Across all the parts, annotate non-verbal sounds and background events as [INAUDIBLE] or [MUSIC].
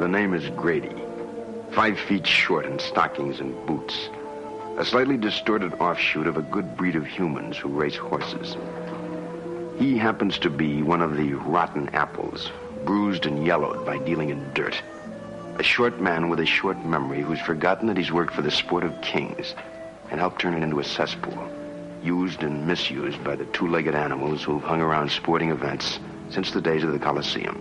The name is Grady. Five feet short in stockings and boots. A slightly distorted offshoot of a good breed of humans who race horses. He happens to be one of the rotten apples, bruised and yellowed by dealing in dirt. A short man with a short memory who's forgotten that he's worked for the sport of kings and helped turn it into a cesspool, used and misused by the two-legged animals who've hung around sporting events since the days of the Colosseum.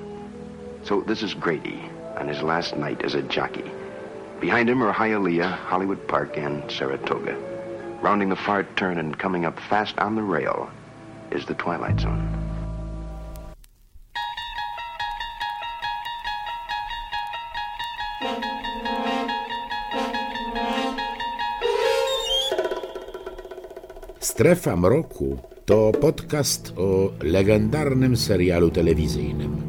So this is Grady on his last night as a jockey. Behind him are Hialeah, Hollywood Park, and Saratoga. Rounding the far turn and coming up fast on the rail is the Twilight Zone. Strefa Mroku to podcast o legendarnym serialu telewizyjnym.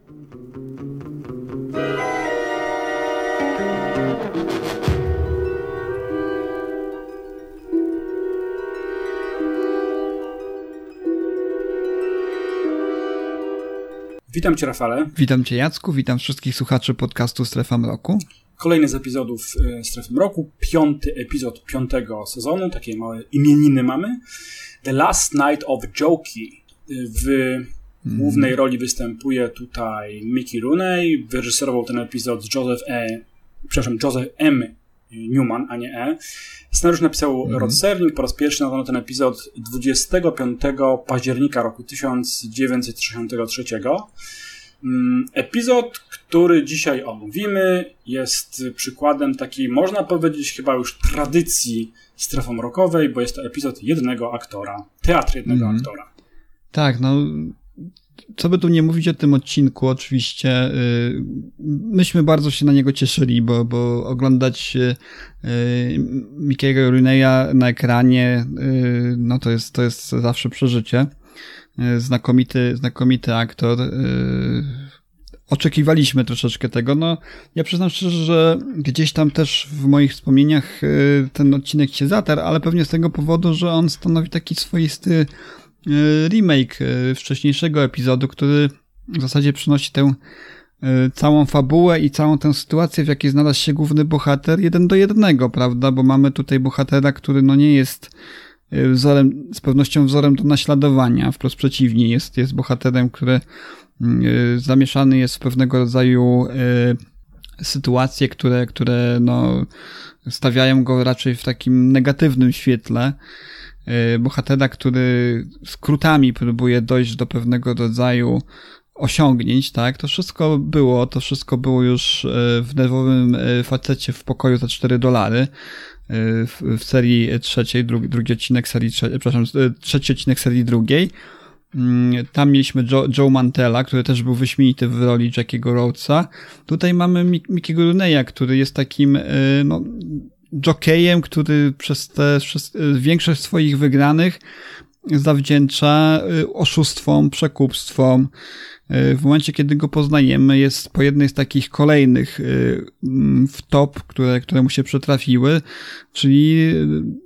Witam Cię, Rafale. Witam Cię, Jacku. Witam wszystkich słuchaczy podcastu Strefa Mroku. Kolejny z epizodów e, Strefy Mroku. Piąty epizod piątego sezonu. Takie małe imieniny mamy. The Last Night of Jokey. W głównej roli występuje tutaj Mickey Rooney. Wyreżyserował ten epizod Joseph E. Przepraszam, Joseph M. Newman, a nie E. Scenariusz napisał mm. Rod Serling. Po raz pierwszy nadano ten epizod 25 października roku 1963. Mm, epizod, który dzisiaj omówimy, jest przykładem takiej, można powiedzieć, chyba już tradycji strefą rokowej, bo jest to epizod jednego aktora, teatr jednego mm. aktora. Tak, no co by tu nie mówić o tym odcinku, oczywiście y, myśmy bardzo się na niego cieszyli, bo, bo oglądać y, Mickey'ego Runeya na ekranie, y, no to jest, to jest zawsze przeżycie. Znakomity, znakomity aktor. Oczekiwaliśmy troszeczkę tego. No, ja przyznam szczerze, że gdzieś tam też w moich wspomnieniach ten odcinek się zatarł, ale pewnie z tego powodu, że on stanowi taki swoisty remake e, wcześniejszego epizodu, który w zasadzie przynosi tę e, całą fabułę i całą tę sytuację, w jakiej znalazł się główny bohater, jeden do jednego, prawda? Bo mamy tutaj bohatera, który no nie jest wzorem, z pewnością wzorem do naśladowania, wprost przeciwnie, jest, jest bohaterem, który zamieszany jest w pewnego rodzaju sytuacje, które, które no, stawiają go raczej w takim negatywnym świetle. Y, bohatera, który skrótami próbuje dojść do pewnego rodzaju osiągnięć, tak? To wszystko było, to wszystko było już y, w nerwowym y, facecie w pokoju za 4 dolary w, serii trzeciej, drugi, drugi odcinek serii, przepraszam, trzeci odcinek serii drugiej. Mm, tam mieliśmy Joe, Joe Mantella, który też był wyśmienity w roli Jackiego Rhodesa. Tutaj mamy Mickey'ego Runeya, który jest takim, no, jokejem, który przez te przez większość swoich wygranych zawdzięcza y, oszustwom, przekupstwom. Y, w momencie, kiedy go poznajemy, jest po jednej z takich kolejnych mm, w top, które, które mu się przetrafiły, czyli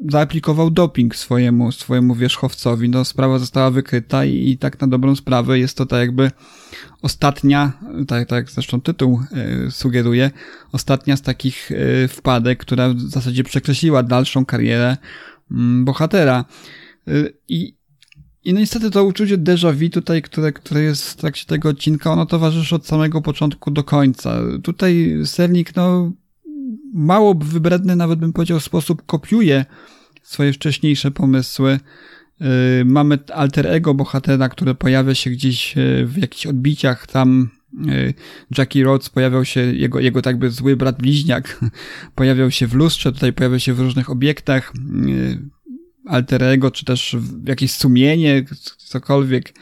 zaaplikował doping swojemu, swojemu wierzchowcowi. No, sprawa została wykryta i, i tak na dobrą sprawę jest to tak jakby ostatnia, tak, tak zresztą tytuł e, sugeruje, ostatnia z takich e, wpadek, która w zasadzie przekreśliła dalszą karierę bohatera. E, I, i no niestety to uczucie déjà vu tutaj, które, które jest w trakcie tego odcinka, ono towarzyszy od samego początku do końca. Tutaj Sernik, no, mało wybredny, nawet bym powiedział, sposób kopiuje swoje wcześniejsze pomysły. Y, mamy alter ego bohatera, które pojawia się gdzieś y, w jakichś odbiciach tam y, Jackie Rhodes pojawiał się, jego, jego tak by zły brat bliźniak [LAUGHS] pojawiał się w lustrze, tutaj pojawiał się w różnych obiektach alter ego, czy też jakieś sumienie, cokolwiek.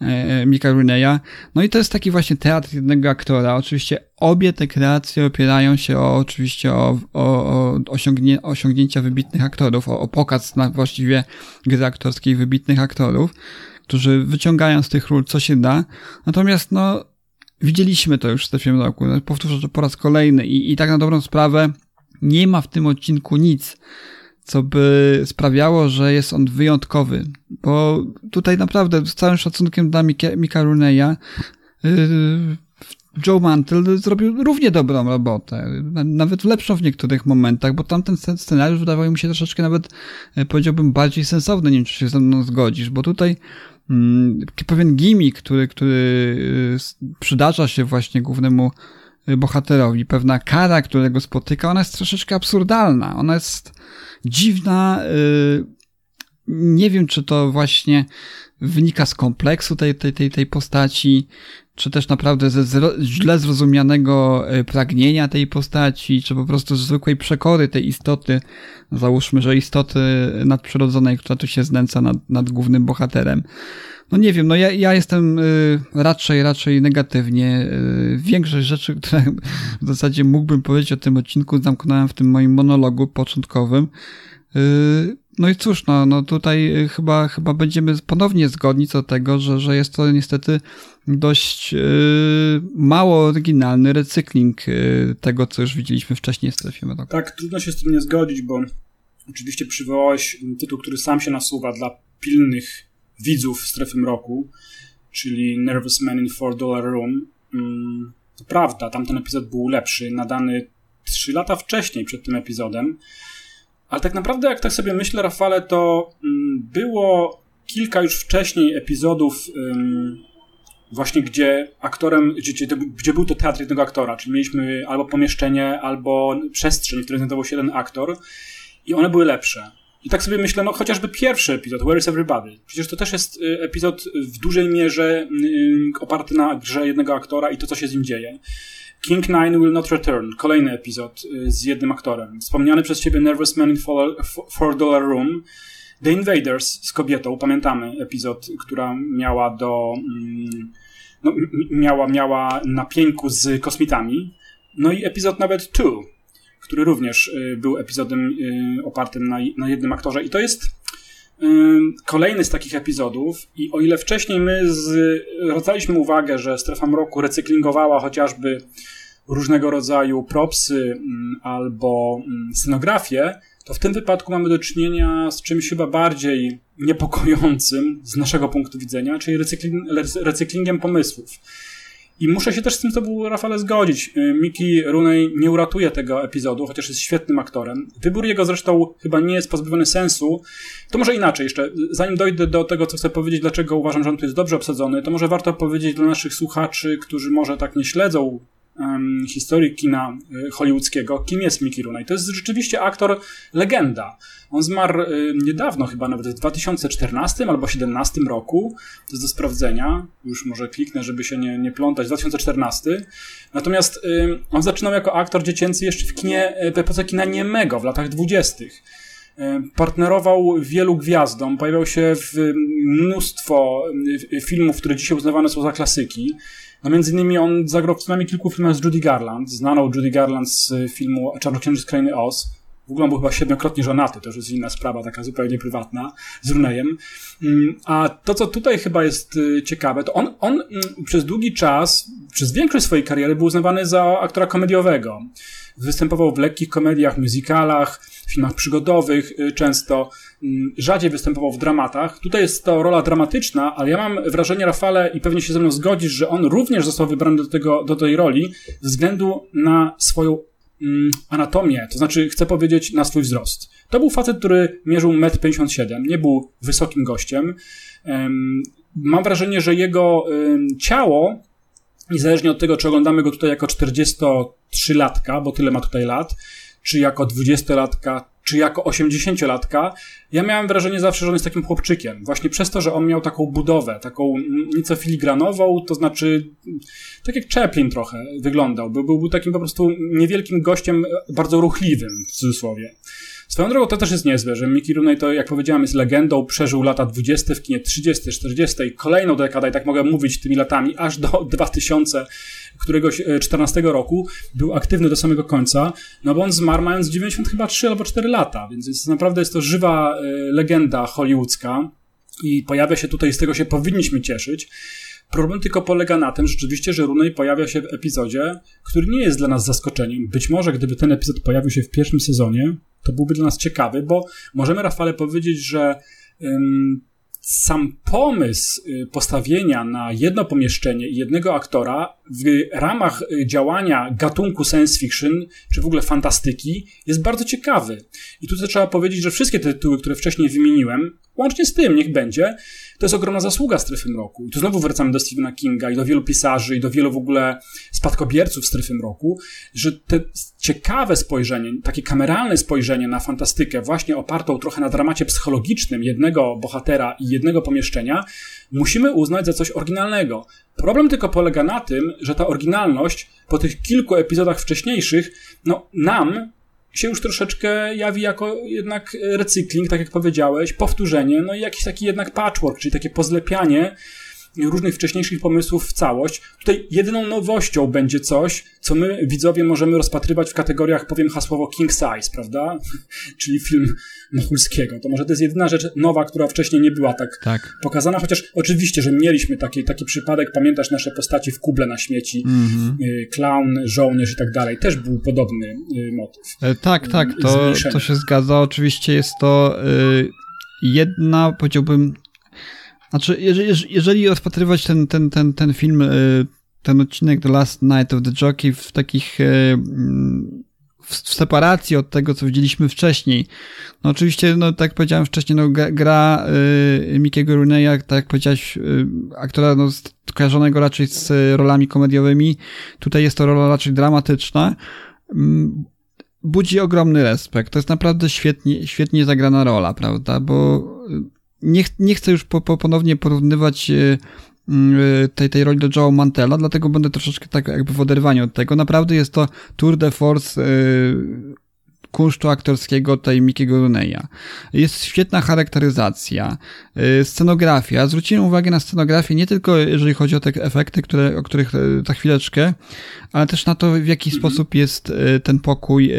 E, Mika Runeya. No i to jest taki właśnie teatr jednego aktora. Oczywiście obie te kreacje opierają się o, oczywiście o, o, o osiągnie, osiągnięcia wybitnych aktorów, o, o pokaz na właściwie gry aktorskiej wybitnych aktorów, którzy wyciągają z tych ról co się da. Natomiast no, widzieliśmy to już w tym roku. Powtórzę to po raz kolejny i, i tak na dobrą sprawę nie ma w tym odcinku nic, co by sprawiało, że jest on wyjątkowy. Bo tutaj naprawdę z całym szacunkiem dla Mika, Mika Runeya yy, Joe Mantle zrobił równie dobrą robotę, nawet lepszą w niektórych momentach, bo tamten scenariusz wydawał mi się troszeczkę nawet, e, powiedziałbym, bardziej sensowny, nie wiem, czy się ze mną zgodzisz, bo tutaj mm, pewien gimmick, który, który e, przydarza się właśnie głównemu e, bohaterowi, pewna kara, którego spotyka, ona jest troszeczkę absurdalna, ona jest dziwna, nie wiem, czy to właśnie wynika z kompleksu tej, tej, tej, tej postaci, czy też naprawdę ze zro źle zrozumianego e, pragnienia tej postaci, czy po prostu zwykłej przekory tej istoty, załóżmy, że istoty nadprzyrodzonej, która tu się znęca nad, nad głównym bohaterem. No nie wiem, no ja, ja jestem y, raczej, raczej negatywnie. Y, większość rzeczy, które [LAUGHS] w zasadzie mógłbym powiedzieć o tym odcinku, zamknąłem w tym moim monologu początkowym. Y, no i cóż, no, no tutaj chyba, chyba będziemy ponownie zgodni co do tego, że, że jest to niestety dość yy, mało oryginalny recykling yy, tego, co już widzieliśmy wcześniej w strefie mroku. Tak, trudno się z tym nie zgodzić, bo oczywiście przywołałeś tytuł, który sam się nasuwa dla pilnych widzów strefy mroku, czyli Nervous Man in Four Dollar Room. Mm, to prawda, tamten epizod był lepszy, nadany trzy lata wcześniej przed tym epizodem, ale tak naprawdę, jak tak sobie myślę, Rafale, to mm, było kilka już wcześniej epizodów właśnie gdzie aktorem, gdzie, gdzie, był to teatr jednego aktora, czyli mieliśmy albo pomieszczenie, albo przestrzeń, w której znajdował się jeden aktor i one były lepsze. I tak sobie myślę, no chociażby pierwszy epizod, Where is Everybody? Przecież to też jest y, epizod w dużej mierze y, oparty na grze jednego aktora i to, co się z nim dzieje. King Nine Will Not Return, kolejny epizod y, z jednym aktorem. Wspomniany przez ciebie Nervous Man in Four Dollar Room, The Invaders z kobietą, pamiętamy epizod, która miała do. Mm, no, miała, miała na pieńku z kosmitami. No i epizod nawet Two, który również y, był epizodem y, opartym na, na jednym aktorze. I to jest y, kolejny z takich epizodów. I o ile wcześniej my zwracaliśmy uwagę, że strefa mroku recyklingowała chociażby różnego rodzaju propsy mm, albo mm, scenografię, to w tym wypadku mamy do czynienia z czymś chyba bardziej niepokojącym z naszego punktu widzenia, czyli recykling, recyklingiem pomysłów. I muszę się też z tym z Rafale, zgodzić. Y, Miki Rooney nie uratuje tego epizodu, chociaż jest świetnym aktorem. Wybór jego zresztą chyba nie jest pozbawiony sensu. To może inaczej jeszcze, zanim dojdę do tego, co chcę powiedzieć, dlaczego uważam, że on tu jest dobrze obsadzony, to może warto powiedzieć dla naszych słuchaczy, którzy może tak nie śledzą historii kina e, hollywoodzkiego, kim jest Mickey Rooney. To jest rzeczywiście aktor legenda. On zmarł y, niedawno, chyba nawet w 2014 albo 2017 roku. To jest do sprawdzenia. Już może kliknę, żeby się nie, nie plątać. 2014. Natomiast y, on zaczynał jako aktor dziecięcy jeszcze w kinie, w epoce kina niemego, w latach 20. Partnerował wielu gwiazdom, pojawiał się w mnóstwo filmów, które dzisiaj uznawane są za klasyki. No między innymi on zagrał w co najmniej kilku filmach z Judy Garland, znaną Judy Garland z filmu Czarnoksiężnik z Krainy Oz. W ogóle on był chyba siedmiokrotnie żonaty, to już jest inna sprawa, taka zupełnie prywatna, z Runejem. Mm, a to, co tutaj chyba jest y, ciekawe, to on, on mm, przez długi czas, przez większość swojej kariery był uznawany za aktora komediowego. Występował w lekkich komediach, musicalach, filmach przygodowych y, często, mm, rzadziej występował w dramatach. Tutaj jest to rola dramatyczna, ale ja mam wrażenie, Rafale, i pewnie się ze mną zgodzisz, że on również został wybrany do, tego, do tej roli ze względu na swoją anatomię, to znaczy chcę powiedzieć na swój wzrost. To był facet, który mierzył 1,57 m, nie był wysokim gościem. Mam wrażenie, że jego ciało, niezależnie od tego, czy oglądamy go tutaj jako 43-latka, bo tyle ma tutaj lat, czy jako dwudziestolatka, czy jako osiemdziesięciolatka, ja miałem wrażenie zawsze, że on jest takim chłopczykiem. Właśnie przez to, że on miał taką budowę, taką nieco filigranową, to znaczy tak jak Chaplin trochę wyglądał. Był, był, był takim po prostu niewielkim gościem, bardzo ruchliwym, w cudzysłowie. Swoją drogą to też jest niezłe, że Mickey Rooney to, jak powiedziałem, jest legendą, przeżył lata 20 w kinie 30, 40 i kolejną dekadę, i tak mogę mówić tymi latami, aż do [LAUGHS] 2000 któregoś 14 e, roku, był aktywny do samego końca, no bo on zmarł mając 90 chyba 3 albo 4 lata, więc jest, naprawdę jest to żywa e, legenda hollywoodzka i pojawia się tutaj, z tego się powinniśmy cieszyć. Problem tylko polega na tym rzeczywiście, że Runej pojawia się w epizodzie, który nie jest dla nas zaskoczeniem. Być może gdyby ten epizod pojawił się w pierwszym sezonie, to byłby dla nas ciekawy, bo możemy Rafale powiedzieć, że ym, sam pomysł y, postawienia na jedno pomieszczenie i jednego aktora w ramach y, działania gatunku science fiction, czy w ogóle fantastyki, jest bardzo ciekawy. I tutaj trzeba powiedzieć, że wszystkie tytuły, które wcześniej wymieniłem, łącznie z tym, niech będzie, to jest ogromna zasługa Strefy Mroku. I tu znowu wracamy do Stephena Kinga i do wielu pisarzy i do wielu w ogóle spadkobierców Strefy Mroku, że te ciekawe spojrzenie, takie kameralne spojrzenie na fantastykę, właśnie opartą trochę na dramacie psychologicznym jednego bohatera i jednego pomieszczenia, musimy uznać za coś oryginalnego. Problem tylko polega na tym, że ta oryginalność po tych kilku epizodach wcześniejszych, no nam się już troszeczkę jawi jako jednak recykling, tak jak powiedziałeś, powtórzenie, no i jakiś taki jednak patchwork, czyli takie pozlepianie różnych wcześniejszych pomysłów w całość. Tutaj jedyną nowością będzie coś, co my, widzowie, możemy rozpatrywać w kategoriach, powiem hasłowo king size, prawda? [LAUGHS] Czyli film Machulskiego. To może to jest jedyna rzecz nowa, która wcześniej nie była tak, tak. pokazana, chociaż oczywiście, że mieliśmy taki, taki przypadek, pamiętasz nasze postaci w kuble na śmieci, mm-hmm. y, clown, żołnierz i tak dalej, też był podobny y, motyw. E, tak, tak, to, to się zgadza. Oczywiście jest to y, jedna, powiedziałbym, znaczy, jeżeli, jeżeli rozpatrywać ten, ten, ten, ten film, e, ten odcinek The Last Night of the Jockey w takich e, mm, w separacji od tego, co widzieliśmy wcześniej. No oczywiście, no tak jak powiedziałem wcześniej, no gra y, Mickey'ego Rooney'a, tak jak powiedziałeś, y, aktora no, kojarzonego raczej z rolami komediowymi. Tutaj jest to rola raczej dramatyczna. Y, budzi ogromny respekt. To jest naprawdę świetnie, świetnie zagrana rola, prawda? Bo nie, nie chcę już po, po ponownie porównywać e, e, tej, tej roli do Joe Mantella, dlatego będę troszeczkę tak jakby w oderwaniu od tego. Naprawdę jest to tour de force yy, kunsztu aktorskiego tej Mickiego Rooney'a. Jest świetna charakteryzacja, scenografia. Zwróciłem uwagę na scenografię nie tylko jeżeli chodzi o te efekty, które, o których za chwileczkę, ale też na to, w jaki -hmm. sposób jest ten pokój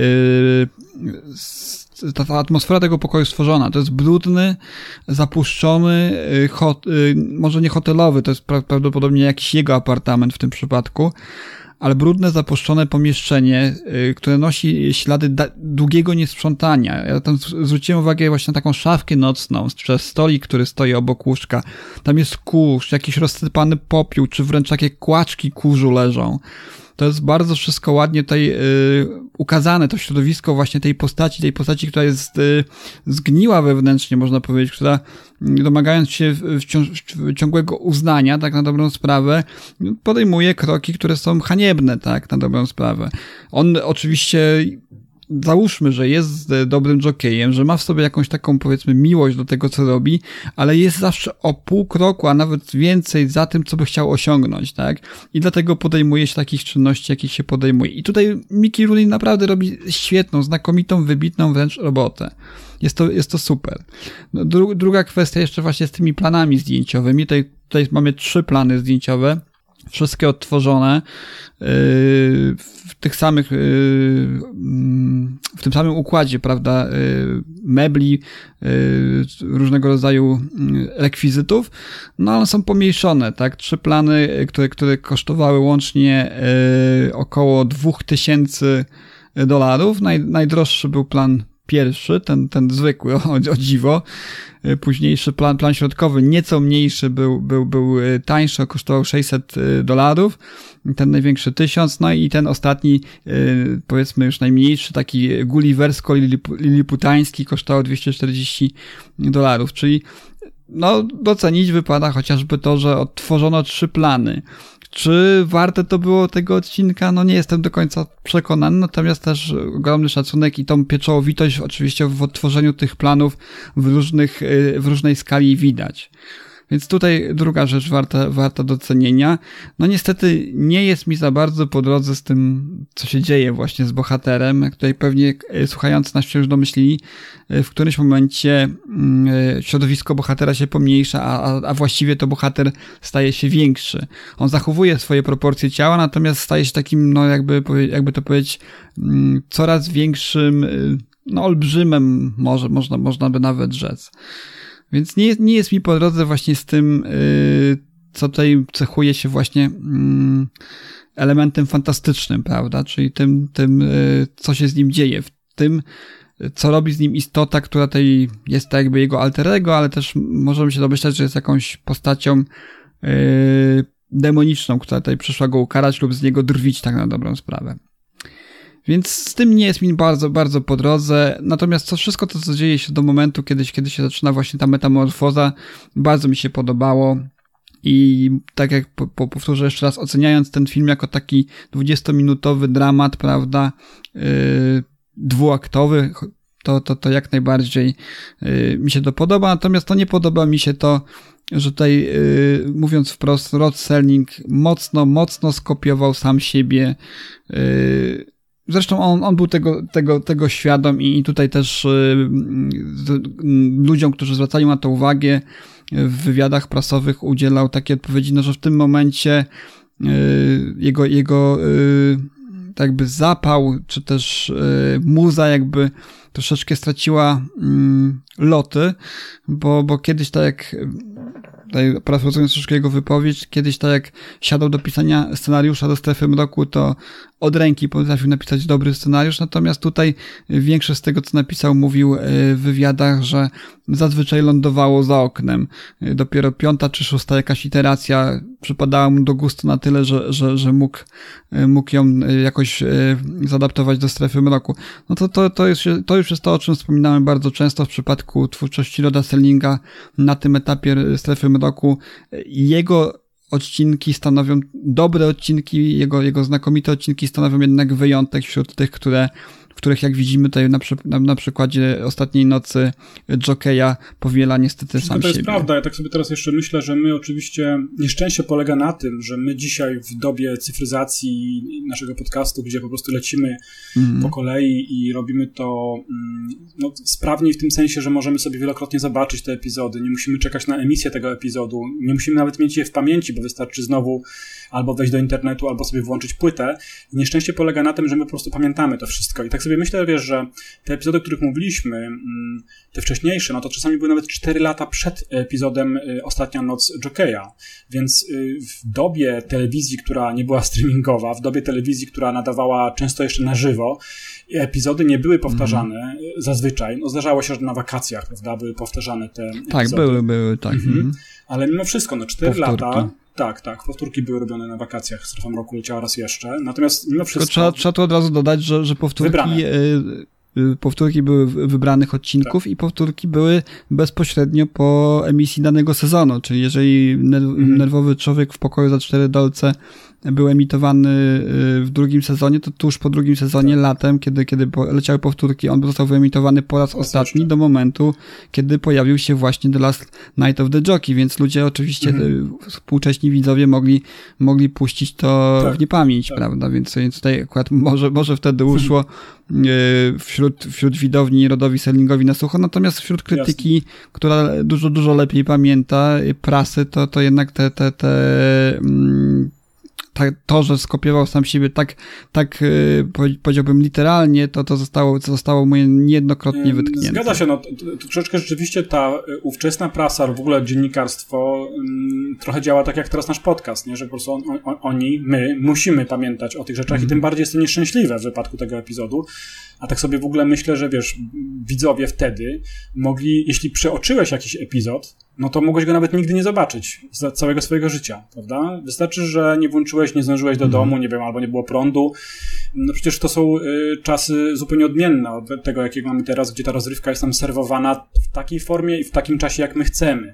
ta, ta atmosfera tego pokoju stworzona. To jest brudny, zapuszczony, y, hot, y, może nie hotelowy, to jest pra prawdopodobnie jakiś jego apartament w tym przypadku, ale brudne, zapuszczone pomieszczenie, y, które nosi ślady długiego niesprzątania. Ja tam zwróciłem uwagę właśnie na taką szafkę nocną, przez stolik, który stoi obok łóżka. Tam jest kurz, jakiś rozsypany popiół, czy wręcz takie kłaczki kurzu leżą to jest bardzo wszystko ładnie tutaj y, ukazane, to środowisko właśnie tej postaci, tej postaci, która jest y, zgniła wewnętrznie, można powiedzieć, która y, domagając się ciągłego uznania, tak na dobrą sprawę, podejmuje kroki, które są haniebne, tak na dobrą sprawę. On oczywiście załóżmy, że jest dobrym jockeyem, że ma w sobie jakąś taką powiedzmy miłość do tego, co robi, ale jest zawsze o pół kroku, a nawet więcej za tym, co by chciał osiągnąć, tak? I dlatego podejmuje się takich czynności, jakich się podejmuje. I tutaj Mickey Rooney naprawdę robi świetną, znakomitą, wybitną wręcz robotę. Jest to, jest to super. No, dru druga kwestia jeszcze właśnie z tymi planami zdjęciowymi. Tutaj, tutaj mamy trzy plany zdjęciowe wszystkie odtworzone yy, w tych samych, yy, w tym samym układzie, prawda, yy, mebli, różnego rodzaju rekwizytów, no ale są pomniejszone, tak, trzy plany, które, które kosztowały łącznie około 2000 dolarów, Naj, najdroższy był plan pierwszy, ten, ten zwykły, [LAUGHS] o, o dziwo. E, późniejszy plan, plan środkowy, nieco mniejszy, był, był, był e, tańszy, kosztował 600 e, dolarów, ten największy 1000, no i ten ostatni, powiedzmy już najmniejszy, taki gulliversko-liliputański kosztował 240 dolarów, czyli no, docenić wypada chociażby to, że odtworzono trzy plany. Czy warte to było tego odcinka? No nie jestem do końca przekonany, natomiast też ogromny szacunek i tą pieczołowitość oczywiście w odtworzeniu tych planów w, różnych, y, w różnej skali widać. Więc tutaj druga rzecz warta, warta docenienia. No niestety nie jest mi za bardzo po drodze z tym, co się dzieje właśnie z bohaterem. Tutaj pewnie e, słuchający nas się już domyślili, e, w którymś momencie mm, e, środowisko bohatera się pomniejsza, a, a właściwie to bohater staje się większy. On zachowuje swoje proporcje ciała, natomiast staje się takim, no jakby, jakby to powiedzieć, mm, coraz większym, no olbrzymem może, można, można by nawet rzec. Więc nie, nie jest mi po drodze właśnie z tym, yy, co tutaj cechuje się właśnie mm, elementem fantastycznym, prawda? Czyli tym, tym, y, co się z nim dzieje, w tym, co robi z nim istota, która tutaj jest tak jakby jego alterego, ale też możemy się domyślać, że jest jakąś postacią yy, demoniczną, która tutaj przyszła go ukarać lub z niego drwić tak na dobrą sprawę. Więc z tym nie jest mi bardzo, bardzo po drodze. Natomiast to wszystko to, co dzieje się do momentu, kiedy, kiedy się zaczyna właśnie ta metamorfoza, bardzo mi się podobało. I tak jak po, po, powtórzę jeszcze raz, oceniając ten film jako taki 20-minutowy dramat, prawda, yy, dwuaktowy, to, to, to jak najbardziej yy, mi się to podoba. Natomiast to nie podoba mi się to, że tutaj, yy, mówiąc wprost, Rod Selling mocno, mocno skopiował sam siebie. Yy, Zresztą on, on był tego, tego, tego świadom i tutaj też y, ludziom, którzy zwracali na to uwagę, w wywiadach prasowych udzielał takie odpowiedzi, no, że w tym momencie y, jego, jego y, tak jakby zapał, czy też muza jakby troszeczkę straciła mm, loty, bo, bo kiedyś tak jak tutaj parafrazując troszkę jego wypowiedź, kiedyś tak jak siadał do pisania scenariusza do strefy mroku, to od ręki potrafił napisać dobry scenariusz, natomiast tutaj większość z tego, co napisał, mówił e, w wywiadach, że zazwyczaj lądowało za oknem. E, dopiero piąta czy szósta jakaś iteracja przypadała mu do gustu na tyle, że, że, że mógł, e, mógł ją jakoś zadaptować do strefy mroku. No to, to, to, jest, to już jest to, o czym wspominałem bardzo często w przypadku twórczości Roda Sellinga na tym etapie strefy mroku. Jego odcinki stanowią, dobre odcinki, jego, jego znakomite odcinki stanowią jednak wyjątek wśród tych, które których jak widzimy tutaj na, na, na przykładzie ostatniej nocy Jokeja powiela niestety sam To jest siebie. prawda, ja tak sobie teraz jeszcze myślę, że my oczywiście, nieszczęście polega na tym, że my dzisiaj w dobie cyfryzacji naszego podcastu, gdzie po prostu lecimy mm. po kolei i robimy to mm, no, sprawniej w tym sensie, że możemy sobie wielokrotnie zobaczyć te epizody, nie musimy czekać na emisję tego epizodu, nie musimy nawet mieć je w pamięci, bo wystarczy znowu albo wejść do internetu, albo sobie włączyć płytę. Nieszczęście polega na tym, że my po prostu pamiętamy to wszystko. I tak sobie myślę, wiesz, że te epizody, o których mówiliśmy, mm, te wcześniejsze, no to czasami były nawet 4 lata przed epizodem y, Ostatnia Noc Jokeya. Więc y, w dobie telewizji, która nie była streamingowa, w dobie telewizji, która nadawała często jeszcze na żywo, epizody nie były powtarzane mm. zazwyczaj. No zdarzało się, że na wakacjach, prawda, były powtarzane te Tak, epizody. były, były, tak. Mhm. mhm. Ale mimo wszystko, no 4 Powtórki. lata tak, tak. Powtórki były robione na wakacjach. Strefa roku leciała raz jeszcze. Natomiast mimo wszystko... trzeba, trzeba tu od razu dodać, że, że powtórki... Y, y, powtórki były wybranych odcinków tak. i powtórki były bezpośrednio po emisji danego sezonu, czyli jeżeli mhm. nerwowy człowiek w pokoju za cztery dolce był emitowany y, w drugim sezonie, to tuż po drugim sezonie, tak. latem, kiedy, kiedy leciały powtórki, on został wyemitowany po raz ostatni do momentu, kiedy pojawił się właśnie The Last Night of the Jockey, więc ludzie oczywiście, mhm. Y, współcześni widzowie mogli, mogli puścić to tak. w niepamięć, tak. prawda, więc, więc tutaj akurat może, może wtedy uszło y, wśród, wśród widowni Rodowi Sellingowi na sucho, natomiast wśród krytyki, Jasne. która dużo, dużo lepiej pamięta, prasy, to, to jednak te, te, te mm, to, że skopiował sam siebie tak, tak y, powiedziałbym literalnie, to to zostało, zostało mu niejednokrotnie wytknięte. Zgadza się, no troszeczkę rzeczywiście ta y, ówczesna prasa, w ogóle dziennikarstwo trochę działa tak jak teraz nasz podcast, nie? że po prostu on, on, oni, my musimy pamiętać o tych rzeczach mm. i tym bardziej jestem nieszczęśliwe w wypadku tego epizodu, a tak sobie w ogóle myślę, że wiesz, widzowie wtedy mogli, jeśli przeoczyłeś jakiś epizod, no to mogłeś go nawet nigdy nie zobaczyć za całego swojego życia, prawda? Wystarczy, że nie włączyłeś, nie zdążyłeś do mhm. domu, nie wiem, albo nie było prądu. No przecież to są y, czasy zupełnie odmienne od tego, jakiego mamy teraz, gdzie ta rozrywka jest nam serwowana w takiej formie i w takim czasie, jak my chcemy.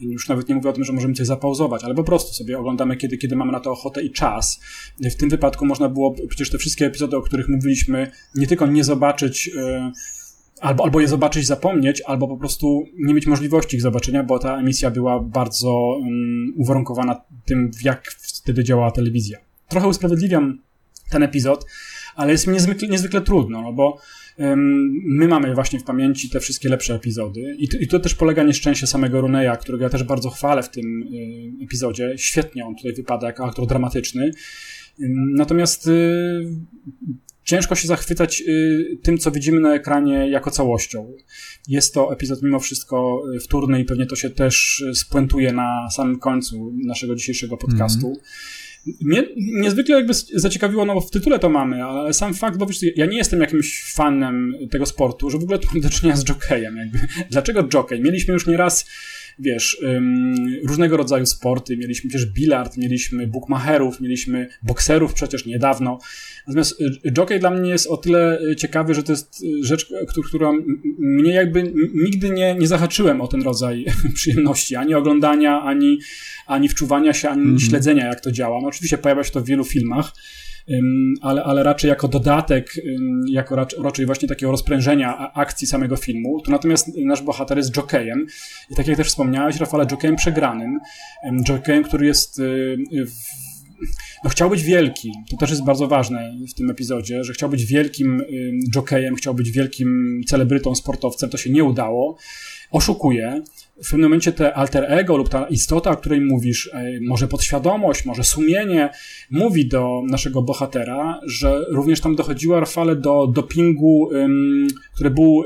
Już nawet nie mówię o tym, że możemy coś zapauzować, ale po prostu sobie oglądamy, kiedy, kiedy mamy na to ochotę i czas. W tym wypadku można było przecież te wszystkie epizody, o których mówiliśmy, nie tylko nie zobaczyć. Yy, albo, albo je zobaczyć, zapomnieć, albo po prostu nie mieć możliwości ich zobaczenia, bo ta emisja była bardzo um, uwarunkowana tym, jak wtedy działała telewizja. Trochę usprawiedliwiam ten epizod, ale jest mi niezwykle, niezwykle trudno, no bo my mamy właśnie w pamięci te wszystkie lepsze epizody i i to też polega nieszczęście samego Runeya, którego ja też bardzo chwalę w tym y, epizodzie. Świetnie on tutaj wypada jako aktor dramatyczny. Natomiast y, ciężko się zachwycać y, tym, co widzimy na ekranie jako całością. Jest to epizod mimo wszystko y, wtórny i pewnie to się też spuentuje na samym końcu naszego dzisiejszego podcastu. Mm. Mnie niezwykle jakby zaciekawiło, no bo w tytule to mamy, ale sam fakt, bo wiesz, ja nie jestem jakimś fanem tego sportu, że w ogóle to mam do czynienia z jockeyem. Jakby. [LAUGHS] Dlaczego jockey? Mieliśmy już nieraz wiesz, różnego rodzaju sporty. Mieliśmy przecież bilard, mieliśmy bookmacherów, mieliśmy bokserów przecież niedawno. Natomiast y, jockey dla mnie jest o tyle y, ciekawy, że to jest y, rzecz, która mnie jakby nigdy nie, nie zahaczyłem o ten rodzaj [LAUGHS] przyjemności, ani oglądania, ani, ani wczuwania się, ani mm -hmm. śledzenia, jak to działa. No oczywiście pojawia się to w wielu filmach, ale, ale raczej jako dodatek, jako raczej właśnie takiego rozprężenia akcji samego filmu. To natomiast nasz bohater jest jockeyem i tak jak też wspomniałeś, Rafale, jockeyem przegranym, jockeyem, który jest w no, chciał być wielki. To też jest bardzo ważne w tym epizodzie, że chciał być wielkim jockeyem, chciał być wielkim celebrytą, sportowcem. To się nie udało. Oszukuje. W pewnym momencie te alter ego lub ta istota, o której mówisz, może podświadomość, może sumienie, mówi do naszego bohatera, że również tam dochodziło Rafale do dopingu, który był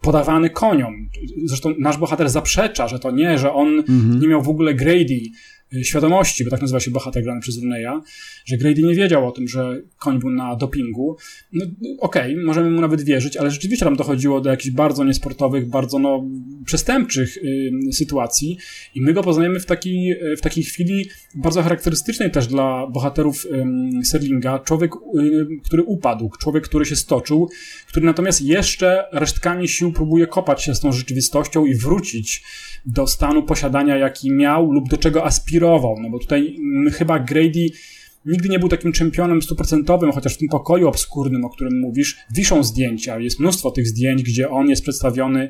podawany koniom. Zresztą nasz bohater zaprzecza, że to nie, że on mhm. nie miał w ogóle Grady Y, świadomości, bo tak nazywa się bohater grany przez Runeya, że Grady nie wiedział o tym, że koń był na dopingu. No, Okej, okay, możemy mu nawet wierzyć, ale rzeczywiście tam dochodziło do jakichś bardzo niesportowych, bardzo no, przestępczych y, sytuacji i my go poznajemy w, taki, w takiej chwili bardzo charakterystycznej też dla bohaterów y, Serlinga. Człowiek, y, który upadł, człowiek, który się stoczył, który natomiast jeszcze resztkami sił próbuje kopać się z tą rzeczywistością i wrócić do stanu posiadania, jaki miał lub do czego aspirował. No bo tutaj mm, chyba Grady nigdy nie był takim czempionem stuprocentowym, chociaż w tym pokoju obskurnym, o którym mówisz, wiszą zdjęcia. Jest mnóstwo tych zdjęć, gdzie on jest przedstawiony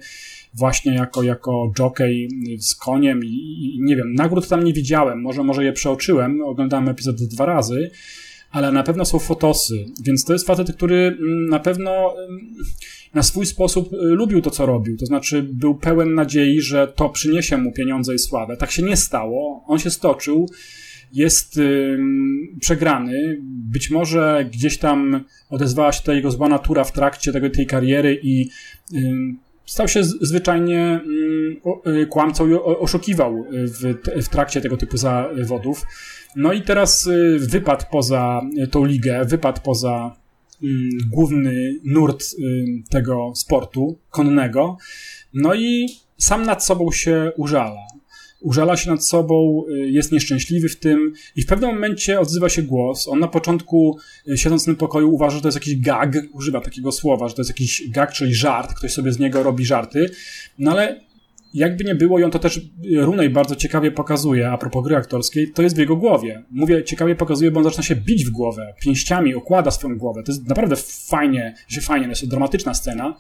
właśnie jako, jako jockey z koniem i, i nie wiem, nagród tam nie widziałem, może, może je przeoczyłem, oglądałem epizod dwa razy, ale na pewno są fotosy, więc to jest facet, który mm, na pewno mm, na swój sposób y, lubił to, co robił. To znaczy, był pełen nadziei, że to przyniesie mu pieniądze i sławę. Tak się nie stało. On się stoczył, jest yy, przegrany. Być może gdzieś tam odezwała się ta jego zła natura w trakcie tego, tej kariery i yy, stał się zwyczajnie kłamcą i oszukiwał w, w trakcie tego typu zawodów. No i teraz y, wypadł poza tą ligę, wypadł poza Mm, główny nurt y, tego sportu konnego. No i sam nad sobą się użala. Użala się nad sobą, y, jest nieszczęśliwy w tym i w pewnym momencie odzywa się głos. On na początku, y, siedząc w tym pokoju, uważa, że to jest jakiś gag, używa takiego słowa, że to jest jakiś gag, czyli żart, ktoś sobie z niego robi żarty. No ale jakby nie było, on to też Runej bardzo ciekawie pokazuje, a propos gry aktorskiej, to jest w jego głowie. Mówię ciekawie pokazuje, bo on zaczyna się bić w głowę, pięściami okłada swoją głowę. To jest naprawdę fajnie, że fajnie, to jest dramatyczna scena.